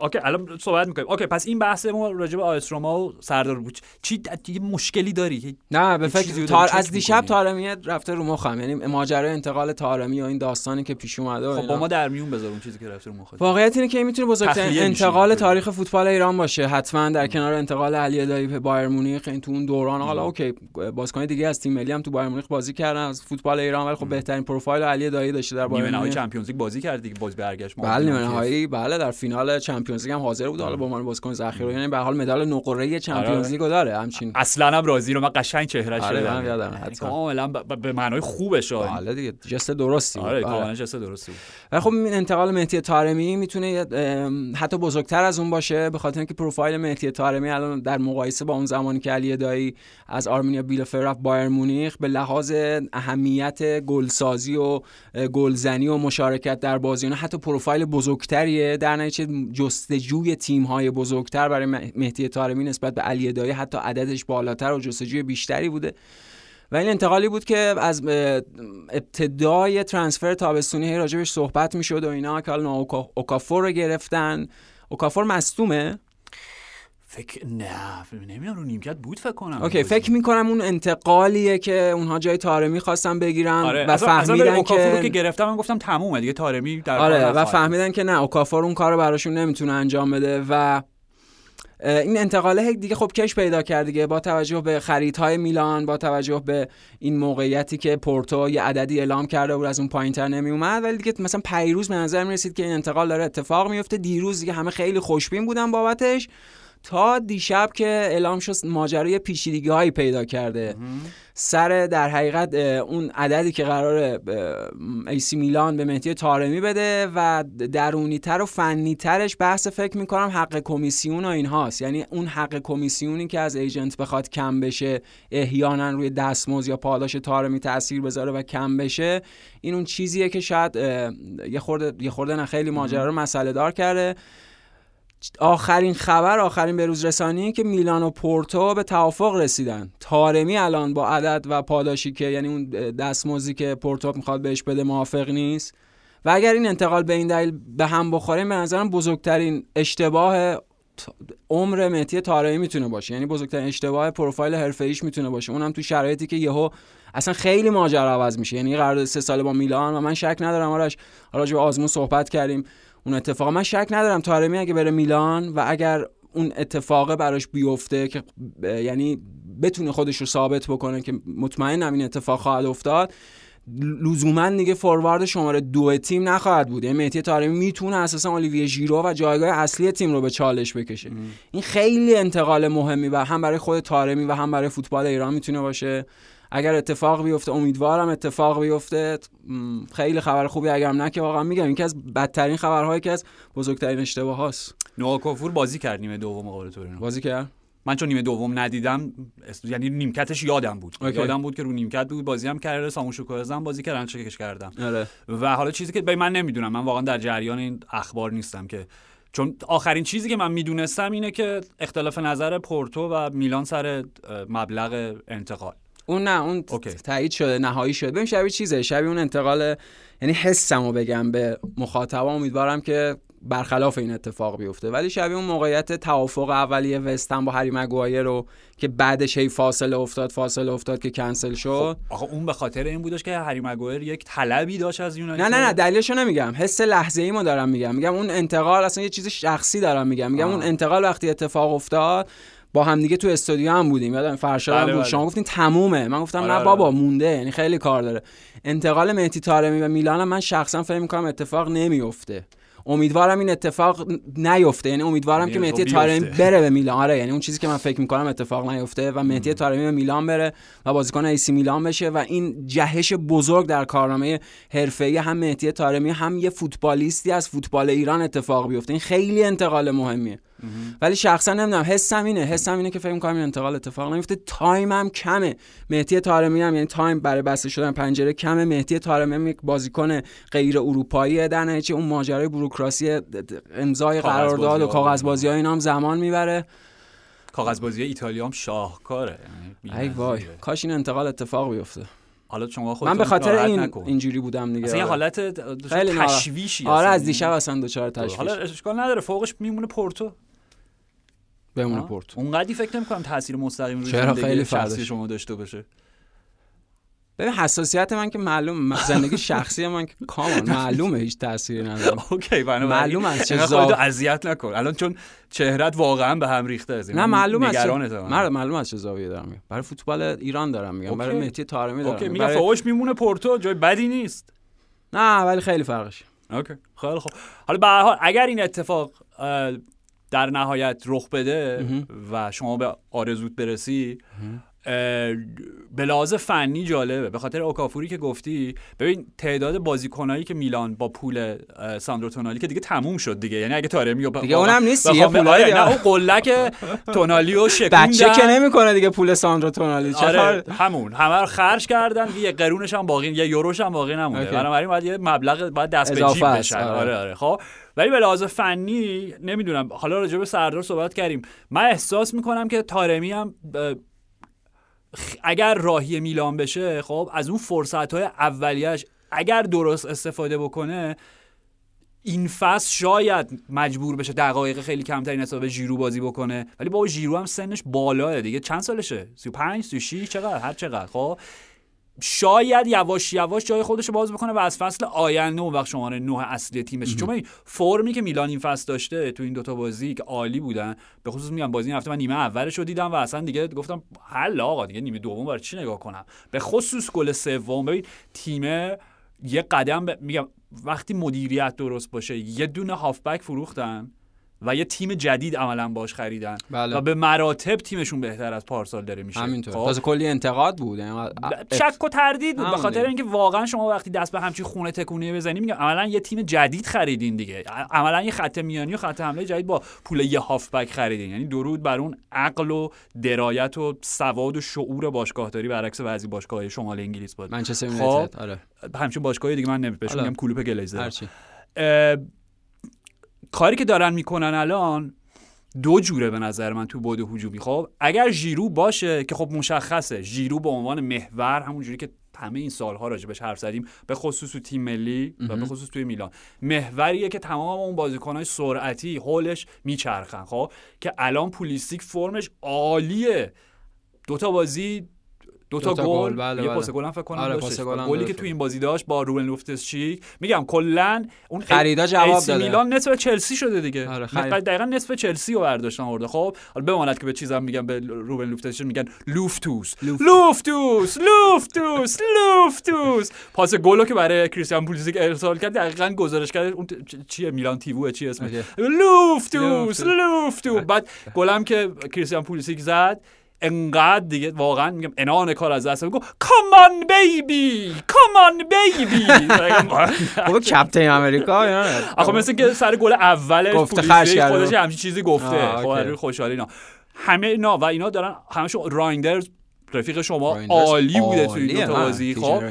اوکی الان صحبت می‌کنیم. اوکی پس این بحث ما راجع به آ اس روما و سردار بود. چی مشکلی داری؟ نه به فکر تار... از دیشب. طارمیه رفته رو مخم یعنی ماجرای انتقال طارمی و این داستانی که پیش اومده خب. با ما در میون بذار اون چیزی که رفته رو مخت واقعیت اینه که این می‌تونه بزرگترین. انتقال تاریخ فوتبال ایران باشه حتما در کنار انتقال علی دایی به بایرن مونیخ این تو اون دوران حالا اوکی بازیکن دیگه از تیم ملی هم تو بایرن مونیخ بازی کردن از فوتبال ایران ولی خب بهترین پروفایل علی دایی داشته در بایرن مونیخ Champions League بازی کرد دیگه باز برگشت بله نیمه نهایی بله در فینال Champions League هم حاضر بود حالا به عنوان بازیکن ذخیره یعنی به حال مدال نقره Champions آره. لیگ رو داره همچین اصلا هم راضی رو من قشنگ چهرهش آره،. یادمه، یعنی. کاملا به معنای خوبش آره بله دیگه جست درستی. آره بله. کاملا جسد درستی و خب این انتقال مهدی طارمی می‌تونه حتی بزرگتر از اون باشه به خاطر اینکه پروفایل مهدی طارمی الان در مقایسه با اون زمانی که علی دایی از آرمینیا بیلفر رفت بایر مونیخ به لحاظ اهمیت گلسازی و گلزنی و مشارکت در بازی حتی پروفایل بزرگتریه در نتیجه جستجوی تیم های بزرگتر برای مه- مهدی طارمی نسبت به علی دایی حتی عددش بالاتر و جستجوی بیشتری بوده و این انتقالی بود که از ابتدای ترانسفر تابستونی هی راجبش صحبت می‌شد و اینا که حالا اوکا- اوکافور رو گرفتن اوکافور مصدومه فکر نه نمی‌دونم رو نیمکت بود فکر کنم اوکی فکر می‌کنم اون انتقالیه که اونها جای تارمی خواستن بگیرن آره. و فهمیدن اوکافور رو که که گرفتم من گفتم تمومه دیگه تارمی در آره و. فهمیدن که نه اوکافور اون کار رو براشون نمی‌تونه انجام بده و این انتقاله دیگه خب کش پیدا کرد دیگه. با توجه به خریدهای میلان با توجه به این موقعیتی که پورتو یه عددی اعلام کرده بود از اون پایینتر نمی اومد ولی دیگه مثلا پیروز به نظر می رسید که این انتقال داره اتفاق میفته دیروز دیگه همه خیلی خوشبین بودن بابتش. تا دیشب که اعلام شد ماجرای پیچیدگی هایی پیدا کرده. سر در حقیقت اون عددی که قرار ایسی میلان به مهدی تارمی بده و درونی تر و فنی ترش بحث فکر می‌کنم حق کمیسیون و اینهاست. یعنی اون حق کمیسیونی که از ایجنت بخواد کم بشه احیانا روی دستمزد یا پاداش تارمی تاثیر بذاره و کم بشه این اون چیزیه که شاید یه خورده یه خورده نه خیلی ماجرا رو مسئله دار کرده. آخرین خبر آخرین بروز رسانی که میلان و پورتو به توافق رسیدن. تارمی الان با عدد و پاداشی که یعنی اون دستمزدی که پورتو می‌خواد بهش بده موافق نیست. و اگر این انتقال به این دلیل به هم بخوره به نظرم بزرگترین اشتباه عمر مهدی تارمی می‌تونه باشه. یعنی بزرگترین اشتباه پروفایل حرفه‌ایش می‌تونه باشه. اونم تو شرایطی که یهو اصلا خیلی ماجرا عوض میشه. یعنی قرارداد سه ساله با میلان و من شک ندارم آرش. راجع به آزمون صحبت کردیم. اون اتفاق من شک ندارم تارمی اگه بره میلان و اگر اون اتفاقه براش بیفته که ب- یعنی بتونه خودش رو ثابت بکنه که مطمئنم این اتفاق خواهد افتاد لزوما دیگه فوروارد شماره دو تیم نخواهد بود. یعنی مهدی تارمی می‌تونه اساسا اولیویه ژیرو و جایگاه اصلی تیم رو به چالش بکشه. این خیلی انتقال مهمی و هم برای خود تارمی و هم برای فوتبال ایران می‌تونه باشه. اگر اتفاق بیفته امیدوارم اتفاق بیفته. خیلی خبر خوبی اگر نه که واقعا میگم این که از بدترین خبرهایی که از بزرگترین اشتباه هاست. نواکافور بازی کرد نیمه دوم مقابل تورینو بازی کرد؟ من چون نیمه دوم ندیدم یعنی نیمکتش یادم بود. اوکی. یادم بود که رو نیمکت بود بازی هم کرده ساموشو کوهزم بازی کردن چکش کردم. آره. و حالا چیزی که به من نمی‌دونم. من واقعا در جریان این اخبار نیستم که چون آخرین چیزی که من می‌دونستم اینه که اختلاف نظر پورتو و میلان سر مبلغ انتقال. اون نه اون. تایید شده نهایی شده. ببین شبیه چیزه شبیه اون انتقال یعنی حسمو بگم به مخاطبا. امیدوارم که برخلاف این اتفاق بیفته. ولی شبیه اون موقعیت توافق اولیه وستن با هری مگوایر رو که بعدش هی فاصله افتاد فاصله افتاد که کنسل شد. آخه اون به خاطر این بودش که هری مگوئر یک طلبی داشت از یونایتد. نه نه نه دلیلشو نمیگم. حس لحظه ایمو دارم میگم. میگم اون انتقال اصلا یه چیز شخصی دارم میگم. میگم آه. اون انتقال وقتی اتفاق افتاد با همدیگه تو استودیو هم بودیم. یادم فرشاد هم بله، بود. بله. شما گفتین تمومه. من گفتم آره، نه آره، بابا. مونده. یعنی خیلی کار داره. انتقال مهدی طارمی و میلان هم من شخصا فکر می‌کنم اتفاق نمیفته امیدوارم این اتفاق نیفته. یعنی امیدوارم یعنی که مهدی بیفته. طارمی بره به میلان. آره یعنی اون چیزی که من فکر می‌کنم اتفاق نیفته و مهدی طارمی به میلان بره و بازیکن ایسی میلان بشه و این جهش بزرگ در کارنامه حرفه‌ای هم مهدی طارمی هم یه فوتبالیستی از فوتبال ایران اتفاق بیفته. این خیلی انتقال مهمیه. ولی شخصا نمی‌دونم حسم اینه حسم اینه که فکر می‌کنم این انتقال اتفاق نمیفته تایم هم کمه مهدی طارمی هم یعنی تایم برای بسته شدن پنجره کمه مهدی طارمی هم یک بازیکن غیر اروپایی در نتیجه اون ماجرای بوروکراسی امضای قرارداد و ها. کاغذبازی ها اینا هم زمان می‌بره کاغذبازی ایتالیا هم شاهکاره یعنی ای وای. کاش این انتقال اتفاق بیفته حالا شما خودتون من به خاطر این. اینجوری بودم دیگه اصلا آره. حالت. تشویشی آره. از دیشب اصلا دچار تشویش حالا اشکال نداره فوقش میمونه پورتو بمونه آه؟ پورتو اونقدی فکر نمی‌کنم تاثیر مستقیم روی چرا؟ زندگی خیلی شخصی. شما داشته باشه ببین حساسیت من که معلومه زندگی شخصی من که (laughs) کامل معلومه هیچ تاثیری نداره اوکی معلوم از چه اینقدر زاو- خودتو اذیت نکن الان چون چهرت واقعا به هم ریخته است نه معلوم است نگرانتم. من معلومه از چه زاویه دارم میگم برای فوتبال ایران دارم میگم برای. مهدی طارمی دارم اوکی میگم. فوقش میمونه پورتو جای بدی نیست نه ولی خیلی فرقش اوکی خیلی خوب حالا به هر حال اگر این اتفاق در نهایت رخ بده و شما به آرزوت برسی. به لحاظ فنی جالبه. به خاطر اوکافوری که گفتی ببین تعداد بازیکنایی که میلان با پول ساندرو تونالی که دیگه تموم شد دیگه. یعنی اگه تارمی و ب- دیگه اونم نیست، یه پولایی آره، نه. اون قلک تونالی و (laughs) شکوندن. بچه که نمی‌کنه دیگه پول ساندرو تونالی. چه آره همون. همه رو خرج کردن. یه قرونش هم باقی یه یوروش هم باقی نمونده. بنابراین باید یه مبلغ باید دست به جیب بشن. آره. آره آره. خب ولی به لحاظ فنی نمی‌دونم. حالا راجع به سردار صحبت کردیم. من احساس می‌کنم که تارمی هم اگر راهی میلان بشه خب از اون فرصت های اولیش اگر درست استفاده بکنه این فصل شاید مجبور بشه دقایق خیلی کمتری نسبت به ژیرو بازی بکنه. ولی با ژیرو هم سنش بالاه دیگه. چند سالشه؟ 35 36 چقدر؟ هر چقدر خب. شاید یواش یواش جای خودش باز بکنه و از فصل آینده اون وقت شماره نه اصلی تیمش چون این فرمی که میلان این فصل داشته تو این دوتا بازی که عالی بودن به خصوص میگم بازی این هفته من نیمه اولش رو دیدم و اصلا دیگه گفتم حل آقا دیگه نیمه دوم برای چی نگاه کنم؟ به خصوص گل سوم ببین تیم یه قدم ب... میگم وقتی مدیریت درست باشه یه دونه هافبک فروختن. و یه تیم جدید عملا باش خریدن. بله. و به مراتب تیمشون بهتر از پارسال داره میشه. همینطور خب؟ تازه کلی انتقاد بود. یعنی شک و تردید بود. به خاطر. اینکه واقعا شما وقتی دست به همچین خونه تکونی بزنی میگم عملا یه تیم جدید خریدین دیگه. عملا یه خط میانی و خط حمله جدید با پول یه هافبک خریدین. یعنی درود بر اون عقل و درایت و سواد و شعور باشگاهداری برعکس بعضی باشگاه‌های شمال انگلیس بود. منچستر خب. یونایتد آره. همچین باشگاهی دیگه من نمیپش حالا. میگم کلوپ گلیزر. کاری که دارن می‌کنن الان دو جوره به نظر من تو بعد هجومی. خب اگر ژیرو باشه که خب مشخصه ژیرو به عنوان محور همون جوری که همه این سالها راجبش حرف زدیم به خصوص تو تیم ملی و به خصوص توی میلان. محوریه که تمام اون بازیکنهای سرعتی هولش میچرخن. خب که الان پولیسیک فرمش عالیه. دوتا بازی دوتا دوتا گل. گل، بله، یه بله. پاس گل هم فکر کنم آره، داشتش. پاس گل هم گلی که تو این بازی داشت با روبن لوفتوس چیک میگم کلا اون خریدا جواب داده. میلان نصف چلسی شده دیگه. آره، خرید. دقیقا نصف چلسی رو برداشتن آورده. خب حالا بماند که به چیزام میگم به روبن لوفتس میگن؟ لوفتوس. لوفت. لوفتوس لوفتوس لوفتوس. پاس گلو که برای کریستیان پولیسیک ارسال کرد دقیقا گزارش کرد. اون چیه؟ میلان TV چی اسمش؟ لوفتوس. لوفتوس. بعد گلم که کریستیان پولیسیک زد انقدر دیگه واقعا میگم عنان کار از دست میگم come on baby come on baby خب Captain America نه؟ آخه مثل که سر گل اول گفته. خودش همچین چیزی گفته. خب خوشحالی اینا. همه اینا و اینا دارن همشون رایندرز رفیق شما عالی بوده توی این. دو بازی خب.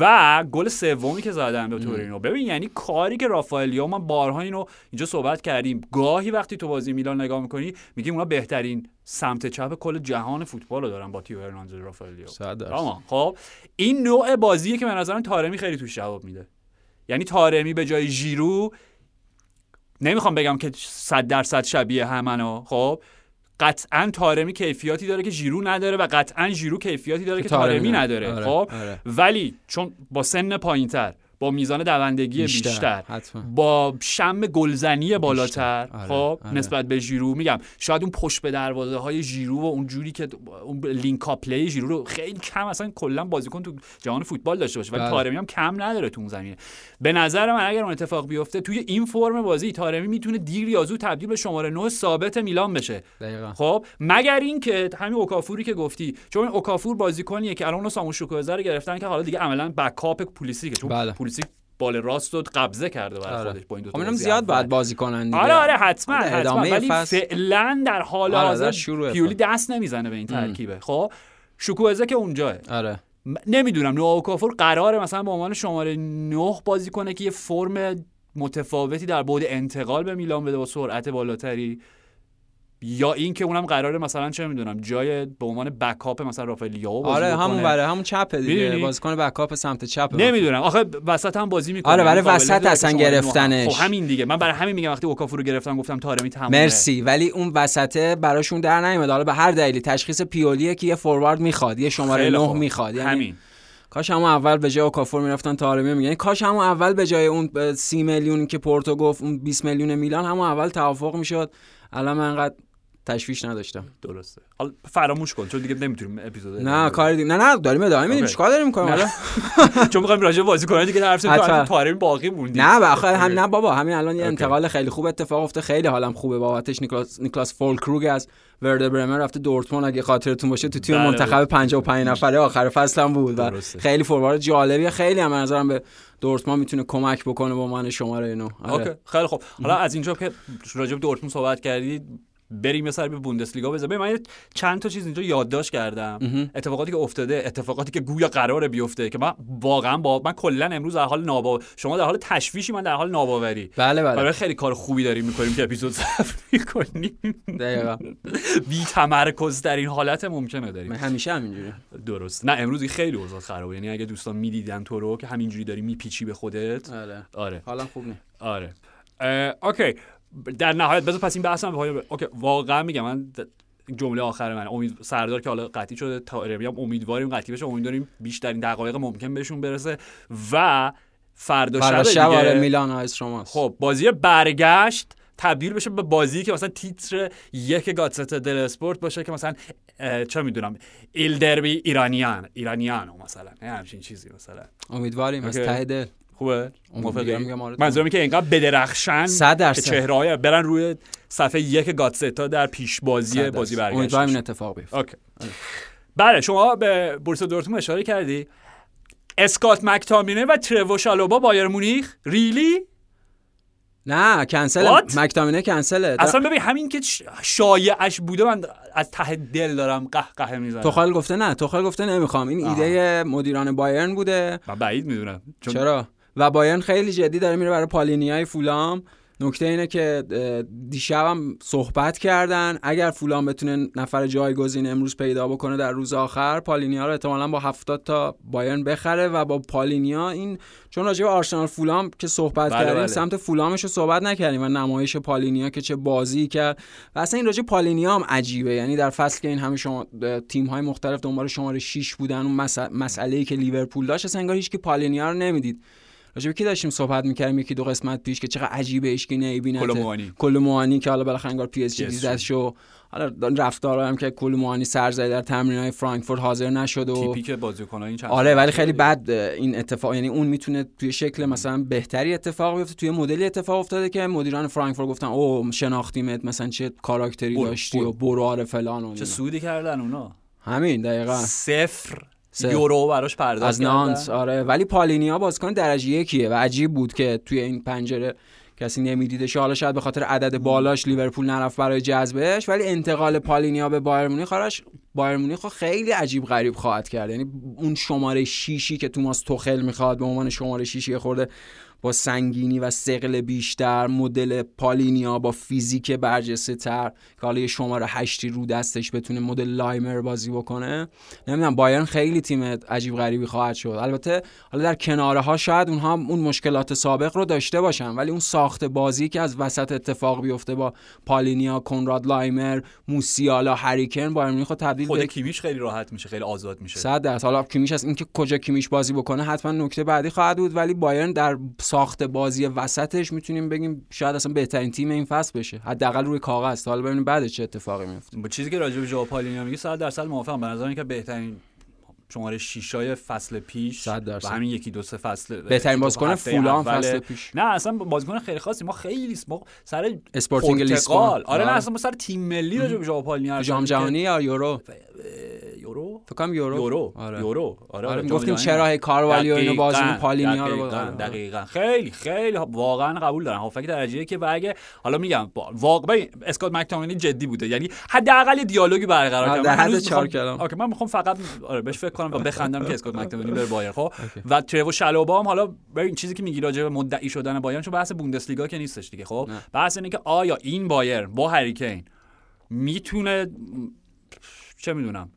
و گل سومی که زدن به تورینو ببین یعنی کاری که رافائلیا من بارها اینو اینجا صحبت کردیم. گاهی وقتی تو بازی میلان نگاه می‌کنی میگیم اونا بهترین سمت چپ کل جهان فوتبال رو دارن با تیو هرناندز رافائلیا خب؟ این نوع بازیه که به نظرم تارمی خیلی توش جواب میده. یعنی تارمی به جای ژیرو نمی‌خوام بگم که 100 درصد شبیه همنو خب؟ قطعا طارمی کیفیاتی داره که ژیرو نداره و قطعا ژیرو کیفیاتی داره که طارمی نداره آره، خب آره. ولی چون با سن پایینتر با میزان دوندگی بیشتر, بیشتر، حتما. با شم گلزنی بالاتر آره، خب آره. نسبت به ژیرو میگم شاید اون پشت به دروازه های ژیرو و اون جوری که اون link-up play ژیرو رو خیلی کم اصلا کلا بازیکن تو جهان فوتبال داشته باشه ولی بله. طارمی هم کم نداره تو اون زمینه به نظر من اگر اون اتفاق بیفته توی این فرم بازی طارمی می‌تونه دیر یا زود تبدیل به شماره 9 ثابت میلان بشه دقیقاً. خب مگر اینکه همین اوکافوری که گفتی چون اوکافور بازیکنیه که الان اونو سامو چوکوزه رو گرفتن که حالا دیگه عملا backup پولیسیکه چون بله. پولیسیک بال راست رو قبضه کرده برای آره. خودش با این دو خب تا بازی زیاد. باید بازی کنن دیگه آره آره حتما آره، حتما ولی فصل. فعلا در حال آره، حاضر پیولی. دست نمی‌زنه به این ترکیبه خب شوکوزه که اونجاه آره نمی‌دونم نو اوکافور قراره مثلا به عنوان شماره 9 بازی کنه که یه فرم متفاوتی در بعد انتقال به میلان بده با سرعت بالاتری یا این که اونم قراره مثلا چه می‌دونم جای به عنوان بکاپ مثلا رافائل لیاو بازی آره. همون برای همون چپه دیگه؟ بازیکن بکاپ سمت چپ نمی‌دونم آخه وسط هم بازی می‌کنه آره، برای قابلیت وسط اصلا. گرفتنش. خب همین دیگه من برای همین میگم وقتی اوکافور رو گرفتم گفتم تارمی تمومه مرسی ولی اون وسطه براشون در نیومد حالا به هر دلیلی تشخیص پیولیه که یه فوروارد می‌خواد یه شماره خیلی 9 خوب. می‌خواد یعنی همین کاش همون اول به جای اوکافور می‌رفتن تارمی میگن کاش همون اول به جای اون اه، 30 میلیون که پورتو گفت اون 20 میلیون میلان همون اول توافق می‌شد الان من انقدر تشویش نداشتم. درسته. حالا فراموش کن چون دیگه نمی‌تونیم اپیزود نه کاری دیگه نه نه داریم ادامه میدیم. چیکار داریم می‌کنیم. حالا؟ (laughs) چون می‌خوایم راجع به بازیکنان دیگه حرف تو تارمی باقی موندیم. نه بخاطر هم نه بابا همین الان یه. انتقال خیلی خوب اتفاق افتاد. خیلی حالم خوبه بابتش. نیکلاس نیکلاس فولکروگ از ورده برمر رفته دورتموند. اگه خاطرتون باشه تو تیم بله، منتخب 55 نفره آخر فصل هم بود و. خیلی فوروارد جالبیه. خیلی هم نظرم به دورتموند می‌تونه کمک بکنه با من شماره اینو. آره. خیلی خوب. حالا از اینجا که راجع به دورتموند صحبت کردید بریم یه سر به بوندسلیگا بزنیم. من چند تا چیز اینجا یادداشت کردم. اتفاقاتی که افتاده اتفاقاتی که گویا قراره بیفته که من واقعا با من کلا امروز در حال نابا شما در حال تشویشی من در حال ناباوری. بله بله. برای خیلی کار خوبی داریم می‌کنیم که اپیزود ضبط می‌کنیم. دقیقا. (laughs) بی تمرکز در این حالت ممکنه داریم. من همیشه همینجوری. درست. نه امروز خیلی اوضاع خرابه. یعنی اگه دوستان می‌دیدن تو رو که همینجوری داری میپیچی به خودت. آره آره. حالا خوب نیست. آره. اوکی. در نهایت بذار پس این بحثم به پایان اوکی واقعا میگم من جمله آخر من امید سردار که حالا قطعی شده طارمی هم امیدواریم قطعی بشه امیدواریم بیشترین دقایق ممکن بهشون برسه. و فردا فردا شب شب دیگه آره میلان آ اس روماست. خب بازی برگشت تبدیل بشه به بازی که مثلا تیتر یک گاتزتا دلو اسپورت باشه که مثلا چه می‌دونم il derby iranian iraniano مثلا همچین چیزی مثلا. امیدواریم از. ته دل. خوبه؟ آره. منظورم که اینقدر بدرخشن که چهره های برن روی صفحه یک گاتستا در پیش بازی بازی. برگشت. امیدوارم این اتفاق بیفته. اوکی. بله شما به بورس دورتموند اشاره کردی. اسکات مکتامینه و ترو شالوبا بایر مونیخ؟ ریلی نه کنسل؟ مکتامینه کنسله. اصلا ببین همین که شایعش بوده من از ته دل دارم قهقه می‌زنم. توخال گفته نه توخال گفته نمی‌خوام. این. ایده مدیران بایرن بوده. من بعید می‌دونم. چون چرا؟ و بایرن خیلی جدی داره میره برای پالینیای فولام. نکته اینه که اه، دیشب هم صحبت کردن. اگر فولام بتونه نفر جایگزین امروز پیدا بکنه در روز آخر پالینیا رو احتمالا با 70 تا بایرن بخره و با پالینیا این چون راجع به آرسنال فولام که صحبت بله، کردیم بله. سمت فولامش رو صحبت نکردیم و نمایش پالینیا که چه بازی کرد. و اصلا این راجع پالینیا هم عجیبه. یعنی در فصل که این همه شما تیم های مختلف دنبال شماره 6 بودن اون مسئله ای که لیورپول داشت اصلا انگار هیچ که پالینیا رو نمی‌دید. راجع کی داشتیم صحبت می‌کردیم یکی دو قسمت پیش که چقدر عجیبه ایش که نمی‌بینه کولوموانی. کولوموانی که حالا بالاخره انگار پی اس جی شد حالا رفتارا هم که کولوموانی سر زده در تمرینای فرانکفورت حاضر نشد و تیپیک بازیکن‌ها این چند آره ولی خیلی. بد این اتفاق یعنی اون می‌تونه توی شکل مثلا بهتری اتفاق بیفته توی مدلی اتفاق افتاده که مدیران فرانکفورت گفتن او شناختیمت مثلا چه کاراکتری داشتی. و برو آره فلان و چه. سودی کردن اونا همین دقیقاً صفر. یورو براش پرداخت از نانت آره. ولی پالینیا بازیکن درجه یکیه و عجیب بود که توی این پنجره کسی نمیدیدش. حالا شاید به خاطر عدد بالاش لیورپول نرفت برای جذبش ولی انتقال پالینیا به بایر مونیخ آرش بایر مونیخ خیلی عجیب غریب خواهد کرد. یعنی اون شماره شیشی که توماس توخل می‌خواد به عنوان شماره شیشی خورده با سنگینی و سقل بیشتر مدل پالینیا با فیزیک برجسته تر که حالا یه شماره هشتی رو دستش بتونه مدل لایمر بازی بکنه. نمی‌دونم بایرن خیلی تیم عجیب غریبی خواهد شد. البته حالا در کناره ها شاید اونها اون مشکلات سابق رو داشته باشن ولی اون ساخت بازی که از وسط اتفاق بیفته با پالینیا کنراد لایمر موسیالا هریکن بایر مونیخ تبدیل خود به کیمیش خیلی راحت میشه خیلی آزاد میشه. صد درصد. حالا کیمیش از اینکه کجا کیمیش بازی بکنه حتما نکته بعدی خواهد بود ولی بایرن در ساخت بازی وسطش می‌تونیم بگیم شاید اصلا بهترین تیم این فصل بشه. حداقل روی کاغذ. حالا ببینیم بعد چه اتفاقی میفته با چیزی که راجع به ژائو پالینیا میگه 100 درصد موافقم. به نظر که بهترین شماره شیشای فصل پیش. و همین یکی دو سه فصل بهترین بازیکن اوله. فصل پیش. نه اصلا بازیکن خیلی خاصی. ما خیلی ما سر اسپورتینگ لیسبون. آره نه اصلا ما سر تیم ملی راجع به حرف جام جهانی یا یورو؟ یورو؟ فکر کنم یورو. یورو. آره. یورو. آره, آره جهانی. چرا کاروالیو اینو بازی پالینیا رو دقیقاً, آره. دقیقاً. خیلی خیلی واقعا قبول دارم. هافبک درجه یکه اگه حالا میگم واقعا اسکات مکتامینی جدی بوده. یعنی حداقل دیالوگی برقرار کنم در حد چهار کلام. OK من می‌خوام فقط آره بهش فکر کنم و بخندم که اسکات مکتامینی بره بایر خب؟ و ترو شالوبا هم حالا ببین چیزی که میگی راجع به مدعی شدن بایرن چون بحث بوندسلیگا که نیستش دیگه خب. بحث اینه که آیا این بایرن با هری کین می‌تونه چه می‌دونم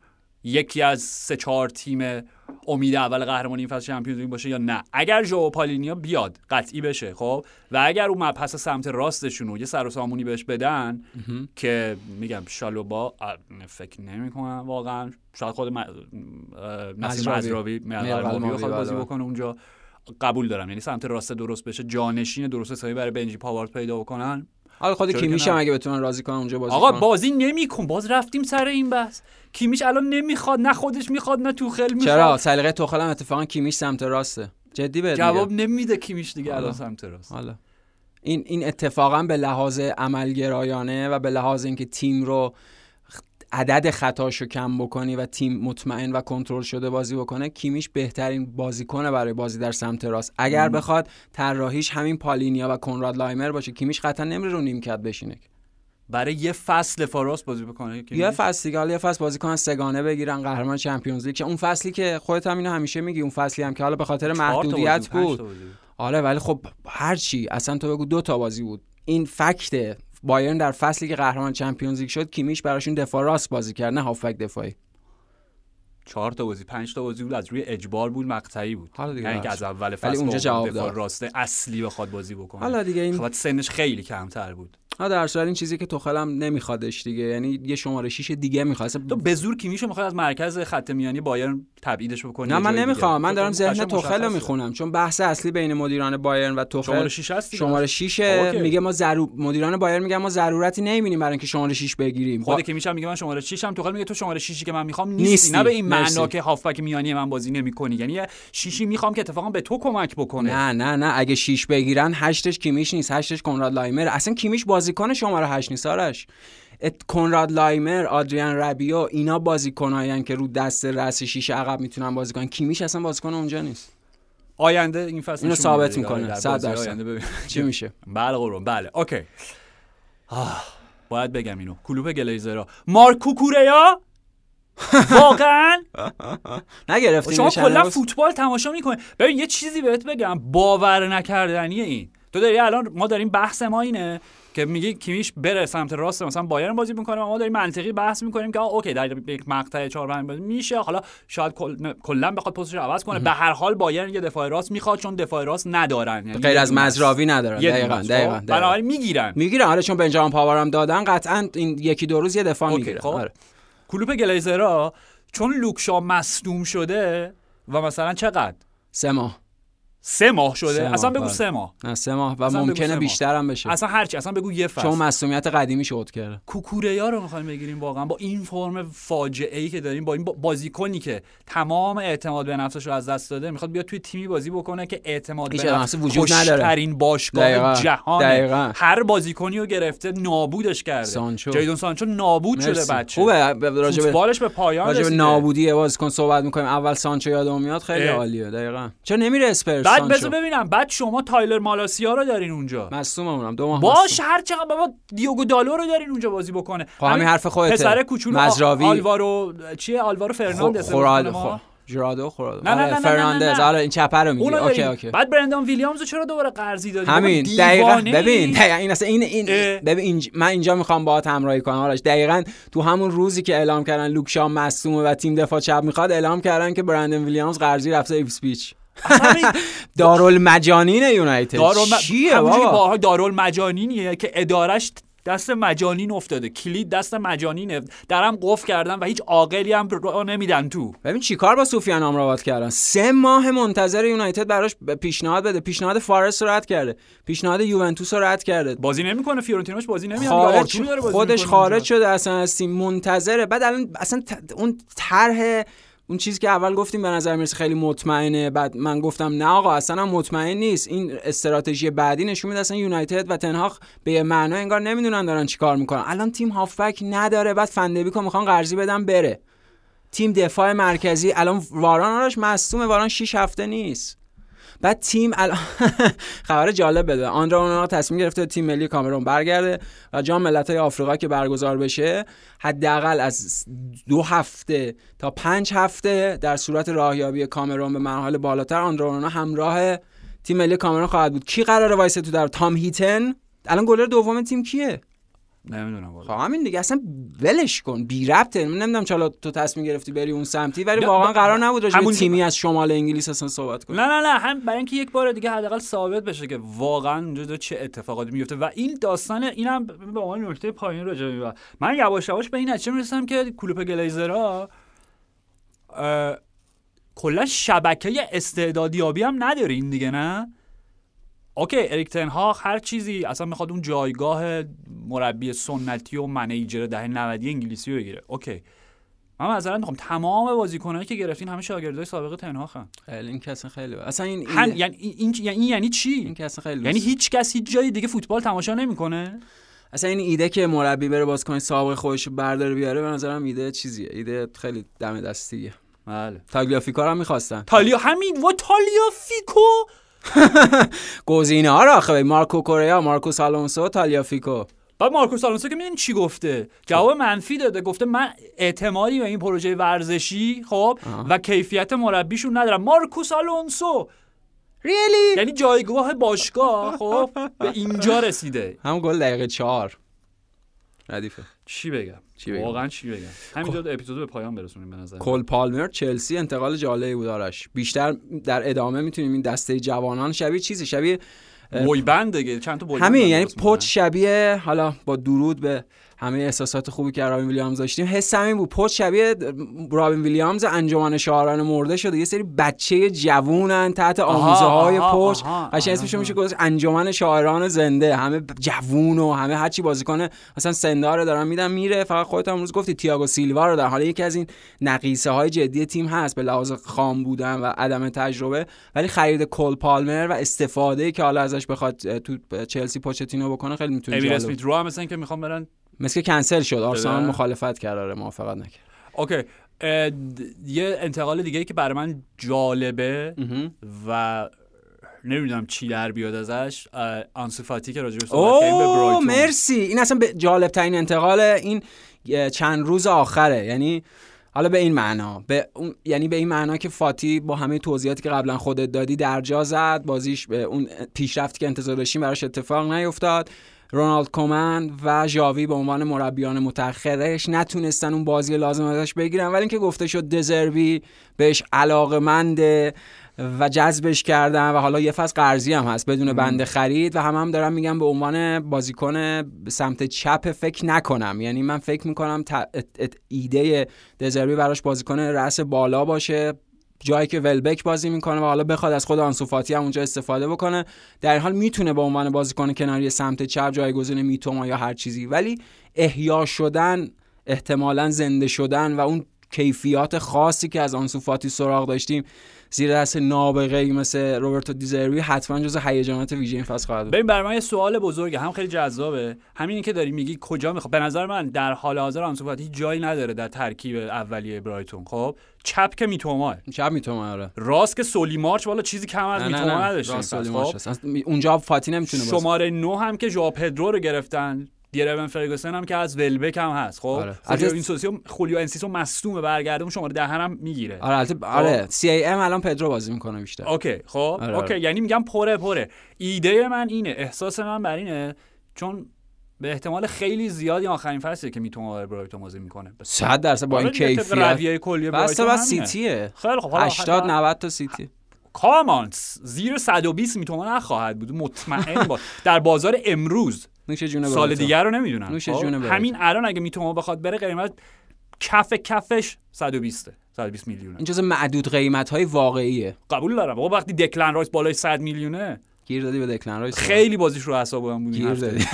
یکی از سه چهار تیم امید اول قهرمانی این فصل Champions League باشه یا نه. اگر ژو پالینیا بیاد قطعی بشه خب؟ و اگر اون مبحث سمت راستشون رو یه سر و سامونی بهش بدن که میگم شالوبا فکر نمی کنم واقعا. شاید خود م- نسیم مزراوی. مزراوی بخواد بازی بله. بکنه اونجا قبول دارم. یعنی سمت راست درست بشه جانشین درست حسابی برای بنجی پاوارد پیدا بکنن. حالا خود کیمیش؟ هم اگه بتونن راضی کنن اونجا بازی آقا. بازی نمیکن باز رفتیم سر این بحث کیمیش الان نمی‌خواد نه خودش می‌خواد نه توخل می‌خواد چرا سلیقه توخل هم اتفاقا کیمیش سمت راسته جدی بهت. جواب نمیده کیمیش دیگه الان. سمت راست حالا این این اتفاقا به لحاظ عملگرایانه و به لحاظ اینکه تیم رو عدد خطاشو کم بکنی و تیم مطمئن و کنترل شده بازی بکنه کیمیش بهترین بازیکنه برای بازی در سمت راست. اگر بخواد طراحیش همین پالینیا و کنراد لایمر باشه کیمیش قطعا نمیره رو نیمکت بشینه. برای یه فصل فاراس بازی بکنه یه فصل دیگه یه فصل بازی کنن سگانه بگیرن قهرمان چمپیونز لیگ که اون فصلی که خودت هم اینو همیشه میگی اون فصلی هم که حالا به خاطر محدودیت بود. آره ولی خب هر چی اصلا تو بگو دو تا بازی بود. این فکت بایرن در فصلی که قهرمان چمپیونز لیگ شد کیمیش براشون دفاع راست بازی کرد نه هافک دفاعی چهار تا بازی پنج تا بازی بود از روی اجبار بود مقطعی بود حالا دیگه یعنی که بس. از اول فصل اونجا جواب دفاع داد. راسته اصلی بخواد بازی بکنه حالا دیگه این خب سنش خیلی کمتر بود ها در صورت این چیزی که توخل هم نمیخوادش دیگه. یعنی یه شماره 6 دیگه می‌خواد. تو به زور کیمیشو می‌خواد از مرکز خط میانی بایرن تبعیدش بکنه نه من. نمی‌خوام. من تو دارم ذهن قشنگ توخل رو. می‌خونم. چون بحث اصلی بین مدیران بایرن و شماره توخل 6 هست. شماره 6 اوکی. میگه ما ضرور مدیران بایرن میگن ما ضرورتی نمی‌بینیم برای اینکه شماره 6 بگیریم. خود با- که میشم میگه من شماره 6 هم توخل میگه تو شماره 6 که من می‌خوام نیستی. نیستی. نه به این. معنا که هافبک میانی من بازی نمی‌کنی. یعنی یه شیشی می‌خوام که اتفاقا به تو کمک بکنه. نه نه نه. اگه 6 بگیرن هشتش کیمیش نیست. هشتش کنراد لایمر. اصلا کیمیش بازیکن شماره 8 نیست آرش. ات- کنراد لایمر آدریان ربیو اینا بازیکنایین که رو دست رأس شیشه عقب می‌تونن بازی کنن کیمیش اصلا بازیکن اونجا نیست. آینده این فصل اینو ثابت. می‌کنه. در صد درصد. آینده ببین. چی میشه؟ بله قربان بله. اوکی. آه، باید بگم اینو. کلوپ گلیزرا مارکو کوریا؟ (laughs) واقعا؟ نگرفتی شما کلا؟ فوتبال تماشا می‌کنی. ببین یه چیزی بهت بگم. باور نکردنی این. تو داری الان ما داریم بحث ما اینه. که میگی کیمیش بره سمت راست مثلا بایرن بازی می‌کنه و ما داریم منطقی بحث می‌کنیم که آه اوکی در یک مقطع 4 5 بازی میشه حالا شاید کل- کلا بخواد پستش عوض کنه به هر حال بایرن یه دفاع راست می‌خواد چون دفاع راست ندارن یعنی غیر از. مزراوی ندارن دقیقاً. دقیقاً خب؟ دقیقاً. بنابراین می‌گیرن می‌گیرن آره چون بنجامین پاورم دادن قطعا این یکی دو روز یه دفاع می‌گیره خب. آره. کلوپ گلیزرا چون لوکشا مصدوم شده و مثلا چقدر سه ماه سه ماه شده سه ماه، اصلا بگو بله. سه ماه نه سه ماه و ممکنه. بیشتر هم بشه اصلا هرچی اصلا بگو یه فصل چون مسئولیت قدیمی شد کرده کوکوریا رو می‌خوایم بگیریم واقعا با این فرم فاجعه ای که داریم با این با- بازیکنی که تمام اعتماد به نفسش رو از دست داده می‌خواد بیاد توی تیمی بازی بکنه که اعتماد به نفس وجود نداره. ترین باشگاه دقیقاً. دقیقاً. هر بازیکنی رو گرفته نابودش کرده سانچو. جیدون سانچو نابود مرسی. شده بچه خوبه ب- راجع به پایان رسیده. نابودی بازیکن صحبت می‌کنیم اول سانچو یادم میاد خیلی. عالیه دقیقاً چرا نمیره اسپرز بعد بذار ببینم. بعد شما تایلر مالاسیا رو دارین اونجا. مصدوممونم دو ماه باش هر چقدر بابا دیوگو دالو رو دارین اونجا بازی بکنه. خب همین حرف خودته. پسر کوچولو مزراوی. آلوارو چیه؟ آلوارو فرناندز ما؟ جرادو خوراد نه، نه، آره نه، نه، فرناندز. آره این چپه رو میگی OK. OK. بعد برندان ویلیامز رو چرا دوباره قرضی دادی؟ همین دقیقا. ببین دقیقا این اصلا این این. ببین اینج... من اینجا می‌خوام باهات همراهی کنم آرش. دقیقا تو همون روزی که اعلام کردن لوک شام مصدومه و تیم دفاع چپ می‌خواد اعلام کردن که برندن ویلیامز قرضی رفته ایپسویچ (laughs) دارالمجانین یونایتد. دارالم... چیه همونجوری بارها دارالمجانینیه که ادارش دست مجانین افتاده. کلید دست مجانینه. درم قفل کردن و هیچ عاقلی هم رو نمیدن تو. ببین چیکار با سوفیان آمرابات کردن؟ سه ماه منتظر یونایتد براش پیشنهاد بده. پیشنهاد فارست رو رد کرده. پیشنهاد یوونتوس رو رد کرده. بازی نمی‌کنه فیورنتیناش بازی نمیاد خارج خودش خارج. شده اصلا. از منتظره. بعد الان اصلا اون طرح اون چیزی که اول گفتیم به نظر می‌رسه خیلی مطمئنه بعد من گفتم نه آقا اصلا مطمئن نیست. این استراتژی بعدی نشون میده اصلا یونایتد و تنهاخ به معنا انگار نمی‌دونن دارن چیکار می‌کنن. الان تیم هافبک نداره بعد فندبیکو می‌خوان قرضی بدن بره. تیم دفاع مرکزی الان واران آرش مصدومه واران 6 هفته نیست. بعد تیم الان (laughs) خبر جالب بده. آندرا اونها تصمیم گرفته تیم ملی کامرون برگرده و جام ملت‌های آفریقا که برگزار بشه حداقل از دو هفته تا پنج هفته در صورت راهیابی کامرون به مراحل بالاتر آندرا اونها همراه تیم ملی کامرون خواهد بود. کی قراره وایسه تو در تام هیتن؟ الان گلر دوم تیم کیه؟ نمی‌دونم والا. خب همین دیگه اصلا ولش کن. بی ربطه. نمی‌دونم چرا تو تصمیم گرفتی بری اون سمتی ولی واقعا قرار نبود راجع همون- تیمی از شمال انگلیس اصلا صحبت کنی. نه نه نه هم برای اینکه یک بار دیگه حداقل ثابت بشه که واقعا اونجا چه اتفاقاتی میفته و این داستان اینم به عنوان نکته پایین راجع به من یواش یواش به این نتیجه می‌رسم که کلوپ گلیزرا اه، کلا شبکه استعدادیابی هم ندارین دیگه نه؟ OK اریک تنهاخ هر چیزی اصلا می‌خواد اون جایگاه مربی سنتی و manager دهه 90 انگلیسی رو بگیره. OK. من مثلا می‌خوام تمام بازیکنایی که گرفتین همه شاگردای سابق تنهاخن خیلی این اصلا خیلی بد. اصلا این یعنی این این یعنی یعنی این چی؟ که اصلا خیلی یعنی. هیچ کس هیچ جای دیگه فوتبال تماشا نمی‌کنه؟ اصلا این ایده که مربی بره بازیکن سابق خودش برداره بیاره به نظرم ایده چیزیه. ایده خیلی دم دستیه. بله. تاگلیافیکا رو هم می‌خواستن. تالیا همین و تالیا فیکو (laughs) گزینه. ها رو آخه مارکو کوریا مارکوس آلونسو تالیافیکو بعد مارکوس آلونسو که می‌دونی چی گفته؟ جواب منفی داده. گفته من اعتمادی به این پروژه ورزشی خب و کیفیت مربیشون ندارم. مارکوس آلونسو ریلی یعنی جایگاه باشگاه خب به اینجا رسیده. هم گل دقیقه چهار. ردیفه. چی بگم؟ چی بگم؟ واقعا چی بگم همینجا اپیزودو به پایان برسونیم به نظر کل پالمر چلسی انتقال جالبی بود آرش بیشتر در ادامه می‌تونیم این دسته جوانان شبیه چیزی شبیه بوی بند دیگه چند تا بوی همین یعنی می‌کنن. شبیه حالا با درود به همه احساسات خوبی که رابین ویلیامز داشتیم. حس همین بود. پچ شبیه رابین ویلیامز انجمن شاعران مرده شده. یه سری بچه جوونن تحت آموزه های آها، قشنگ اسمش میشه گذاشت انجمن شاعران زنده. همه جوون و همه هرچی بازیکن مثلا سندار دارن میدن میره. فقط خودت امروز گفتی تییاگو سیلوا رو در حال یکی از این نقیصه های جدی تیم هست. به لحاظ خام بودن و عدم تجربه. ولی خرید کل پالمر و استفاده که حالا ازش بخواد تو چلسی پوچتینو بکنه خیلی می‌تونه جالب. رو مثلا که می‌خوام برن مثل که کنسل شد آرسنال. مخالفت کرد. آره موافقت نکرد. اوکی. یه انتقال دیگه که برای من جالبه و نمی‌دونم چی در بیاد ازش اه، آنسو فاتی که صحبت کردیم به برایتون. مرسی. این اصلا به جالب ترین انتقال این چند روز آخره. یعنی حالا به این معنا. به اون یعنی به این معنا که فاتی با همه توضیحاتی که قبلا خودت دادی درجا زد. بازیش به اون پیشرفتی که انتظار داشتیم براش اتفاق نیفتاد. رونالد کومن و ژاوی به عنوان مربیان متأخرش نتونستن اون بازی لازم ازش بگیرن ولی اینکه گفته شد دزربی بهش علاقمنده و جذبش کردن و حالا یه فصل قرضی هم هست بدون بنده خرید و هم هم دارم میگم به عنوان بازیکن سمت چپ فکر نکنم یعنی من فکر می‌کنم. ایده دزربی براش بازیکن رأس بالا باشه جایی که ولبک بازی می‌کنه و حالا بخواد از خود آنسوفاتی هم اونجا استفاده بکنه در حال می‌تونه به عنوان بازیکن کناری سمت چپ جایگزین میتوما یا هر چیزی. ولی احیا شدن احتمالا زنده شدن و اون کیفیات خاصی که از آنسوفاتی سراغ داشتیم زیر دست نابغه ای مثل روبرتو دیزربی حتما جز هیجانات ویژه این فصل خواهد بود. ببین برای من یه سوال بزرگه. هم خیلی جذابه. همینی که داری میگی کجا می‌خواد به نظر من در حال حاضر آنسو فاتی جایی نداره در ترکیب اولیه برایتون. خب؟ چپ که میتوماه. چپ میتوما آره. راست که سولی مارچ والا چیزی کم از میتوما سالی خب؟ اونجا فاتی نمی‌تونه بازی شماره نو هم که ژوا پدرو رو گرفتن. دیرون فرگوسن هم که از ولبک هم هست خب؟ آره. خولیو البته- اینسوسیو خولیو انسیسو مصدومه برگرده اون شماره ده هم می‌گیره. آره البته آره سی ای ام الان پدرو بازی می‌کنه بیشتر. اوکی خب؟ آره، اوکی آره. یعنی میگم پره پره. ایده من اینه احساس من بر اینه چون به احتمال خیلی زیادی آخرین فصله که می‌تونه برای برایتون بازی می‌کنه. 100 درصد با این آره کیفیت. رویه کلی بس بس. سیتیه. خیلی خب حالا 80 90 تا سیتی. کامانس زیر 120 می‌تونه نخواهد بود. مطمئن با (laughs) در بازار امروز نوش جون سال. دیگر رو نمی‌دونم نوش خب؟ جون. همین الان اگه می‌تونه بخواد بره قیمت کف کفش 120 120 میلیونه این جز معدود قیمت های واقعیه قبول دارم بابا وقتی دکلن رایس بالای 100 میلیونه گیر دادی به دکلن رایس خیلی بازیش رو اعصابم بود گیر. دادی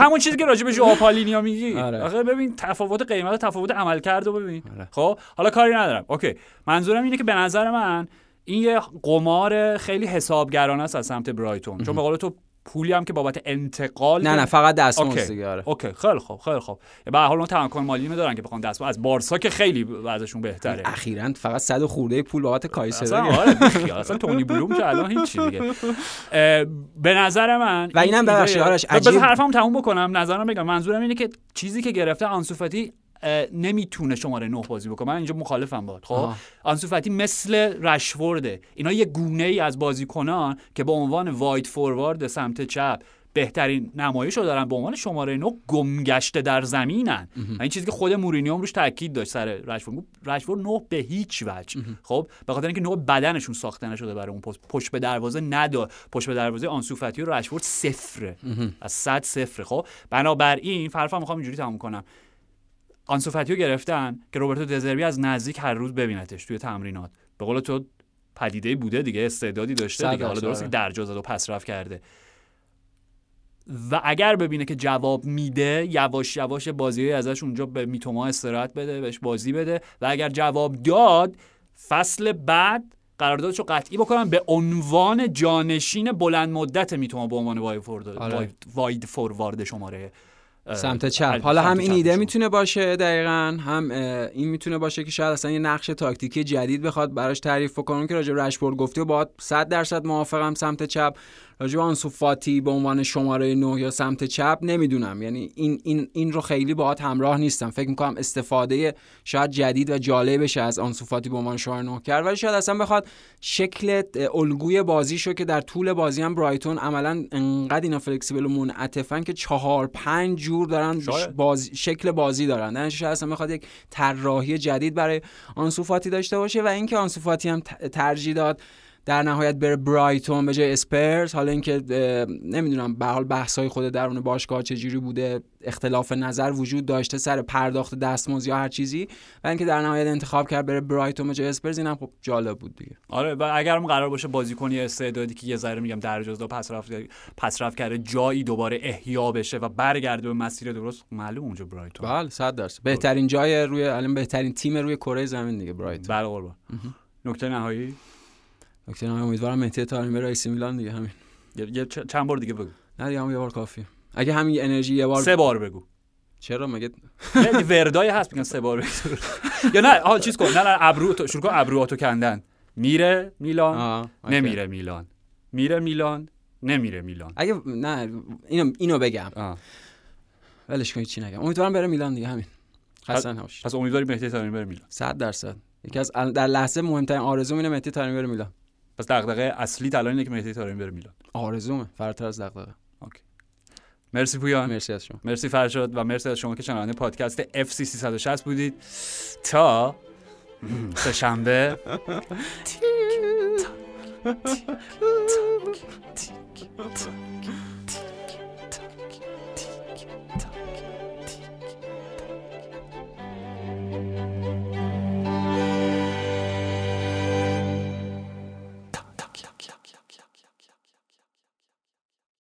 همون چیزی که راجع به ژو پالینیا میگی آره. آخه ببین تفاوت قیمت تفاوت عمل کرده ببین آره. خب حالا کاری ندارم اوکی منظورم اینه که به نظر من این یه قمار خیلی حسابگرانه است از سمت برایتون چون به قول تو پولی هم که بابت انتقال نه نه فقط دستمزد OK. دیگه آره OK خیلی خوب خیلی خوب به هر حال اون تمکن مالی دارن که بخوان دست از بارسا که خیلی وضعشون بهتره اخیرا فقط صد و خورده پول بابت کایسدو اصلا. آره بیخیال. اصلا تونی بلوم که الان هیچی دیگه (laughs) اه، به نظر من و اینم این ببخشید آرش، بذار عجیب- حرفمو تموم بکنم نظرم بگم منظورم اینه که چیزی که گرفته آنسوفاتی نمی‌تونه شماره نه بازی بکنه. من اینجا مخالفم باد خب؟ آها. آنسوفاتی مثل رشورده. اینا یه گونه ای از بازیکنان که به عنوان واید فوروارد سمت چپ بهترین نمایش رو دارن. به عنوان شماره نه گمگشته در زمینن. و این چیزی که خود مورینیو روش تاکید داشت سر رشفورد رشفورد نه به هیچ وجه. خب؟ به خاطر اینکه نه بدنشون ساخته نشده برای اون پست. پشت به دروازه ندا پشت به دروازه آنسوفاتی و رشفورد صفره. از صد صفره. خب؟ بنابراین حرفم می‌خوام اینجوری تموم کنم. آنسوفاتیو گرفتن که روبرتو دزربی از نزدیک هر روز ببینتش توی تمرینات به قول تو پدیده بوده دیگه استعدادی داشته دیگه حالا درسته آره. که درجا زد و پس رفت کرده و اگر ببینه که جواب میده یواش یواش بازی ازش اونجا به میتوما استراحت بده بهش بازی بده و اگر جواب داد فصل بعد قراردادشو قطعی بکنم به عنوان جانشین بلند مدت میتوما به عنوان واید آره. واید- فوروارد شماره سمت چپ. حالا هم این ایده. می‌تونه باشه دقیقا. هم این می‌تونه باشه که شاید اصلا یه نقش تاکتیکی جدید بخواد براش تعریف بکنم که راجع به رشفورد گفتی و با 100 درصد موافقم سمت چپ. راجع آنسو فاتی به عنوان شماره 9 یا سمت چپ نمی‌دونم. یعنی این این این رو خیلی باهات همراه نیستم. فکر می‌کنم استفاده شاید جدید و جالب بشه از آنسو فاتی به عنوان شماره 9 کرد ولی شاید اصلا بخواد شکل الگوی بازیشو که در طول بازی هم برایتون عملا انقدر اینا فلکسیبل و منعطفن که چهار پنج جور دارن بازی شکل بازی دارن. نه شاید اصلا بخواد یک طراحی جدید برای آنسو فاتی داشته باشه و اینکه آنسو فاتی هم ترجیح داد در نهایت بره برایتون به جای اسپرز. حالا اینکه نمی‌دونم به حال بحث‌های خود درون باشگاه چجوری بوده اختلاف نظر وجود داشته سر پرداخت دستمزد یا هر چیزی. و اینکه در نهایت انتخاب کرد بره برایتون به جای اسپرز اینم خب جالب بود دیگه. آره و اگرم قرار باشه بازیکنی استعدادی که یه ذره میگم در جزا پس رفت پس رفت کرده جایی دوباره احیا بشه و برگرده به مسیر درست معلوم اونجا برایتون. بله 100 درصد. بهترین جای روی الان بهترین تیم روی کره زمین دیگه برایتون. بله قربان. نکته نهایی؟ نکته امیدوارم مهدی بره ایسی میلان دیگه همین. یه چند بار دیگه بگو. نه دیگه هم یه بار کافیه. اگه همین انرژی یه بار سه بار بگو. چرا؟ مگه وردای هست میگن سه بار یا نه ها چیز کن. نه نه ابرو تو شروع کن. ابروهاتو کندن. میره میلان نمیره میلان. میره میلان نمیره میلان. اگه نه اینو اینو بگم. ولش کن چی نگم. امیدوارم بره میلان دیگه همین. خسته نباشید. پس امیدواری مهدی طارمی بره میلان. 100 درصد. یکی از در لحظه مهمترین آرزوم اینه مهدی طارمی بره میلان. پس دغدغه اصلی الان اینه که مهدی تارمی بره میلان. آرزومه. فراتر از دغدغه. مرسی پویان. مرسی از شما. مرسی فرشاد و مرسی از شما که شنونده پادکست اف سی 360 بودید. تا سه شنبه تیک تاک تیک.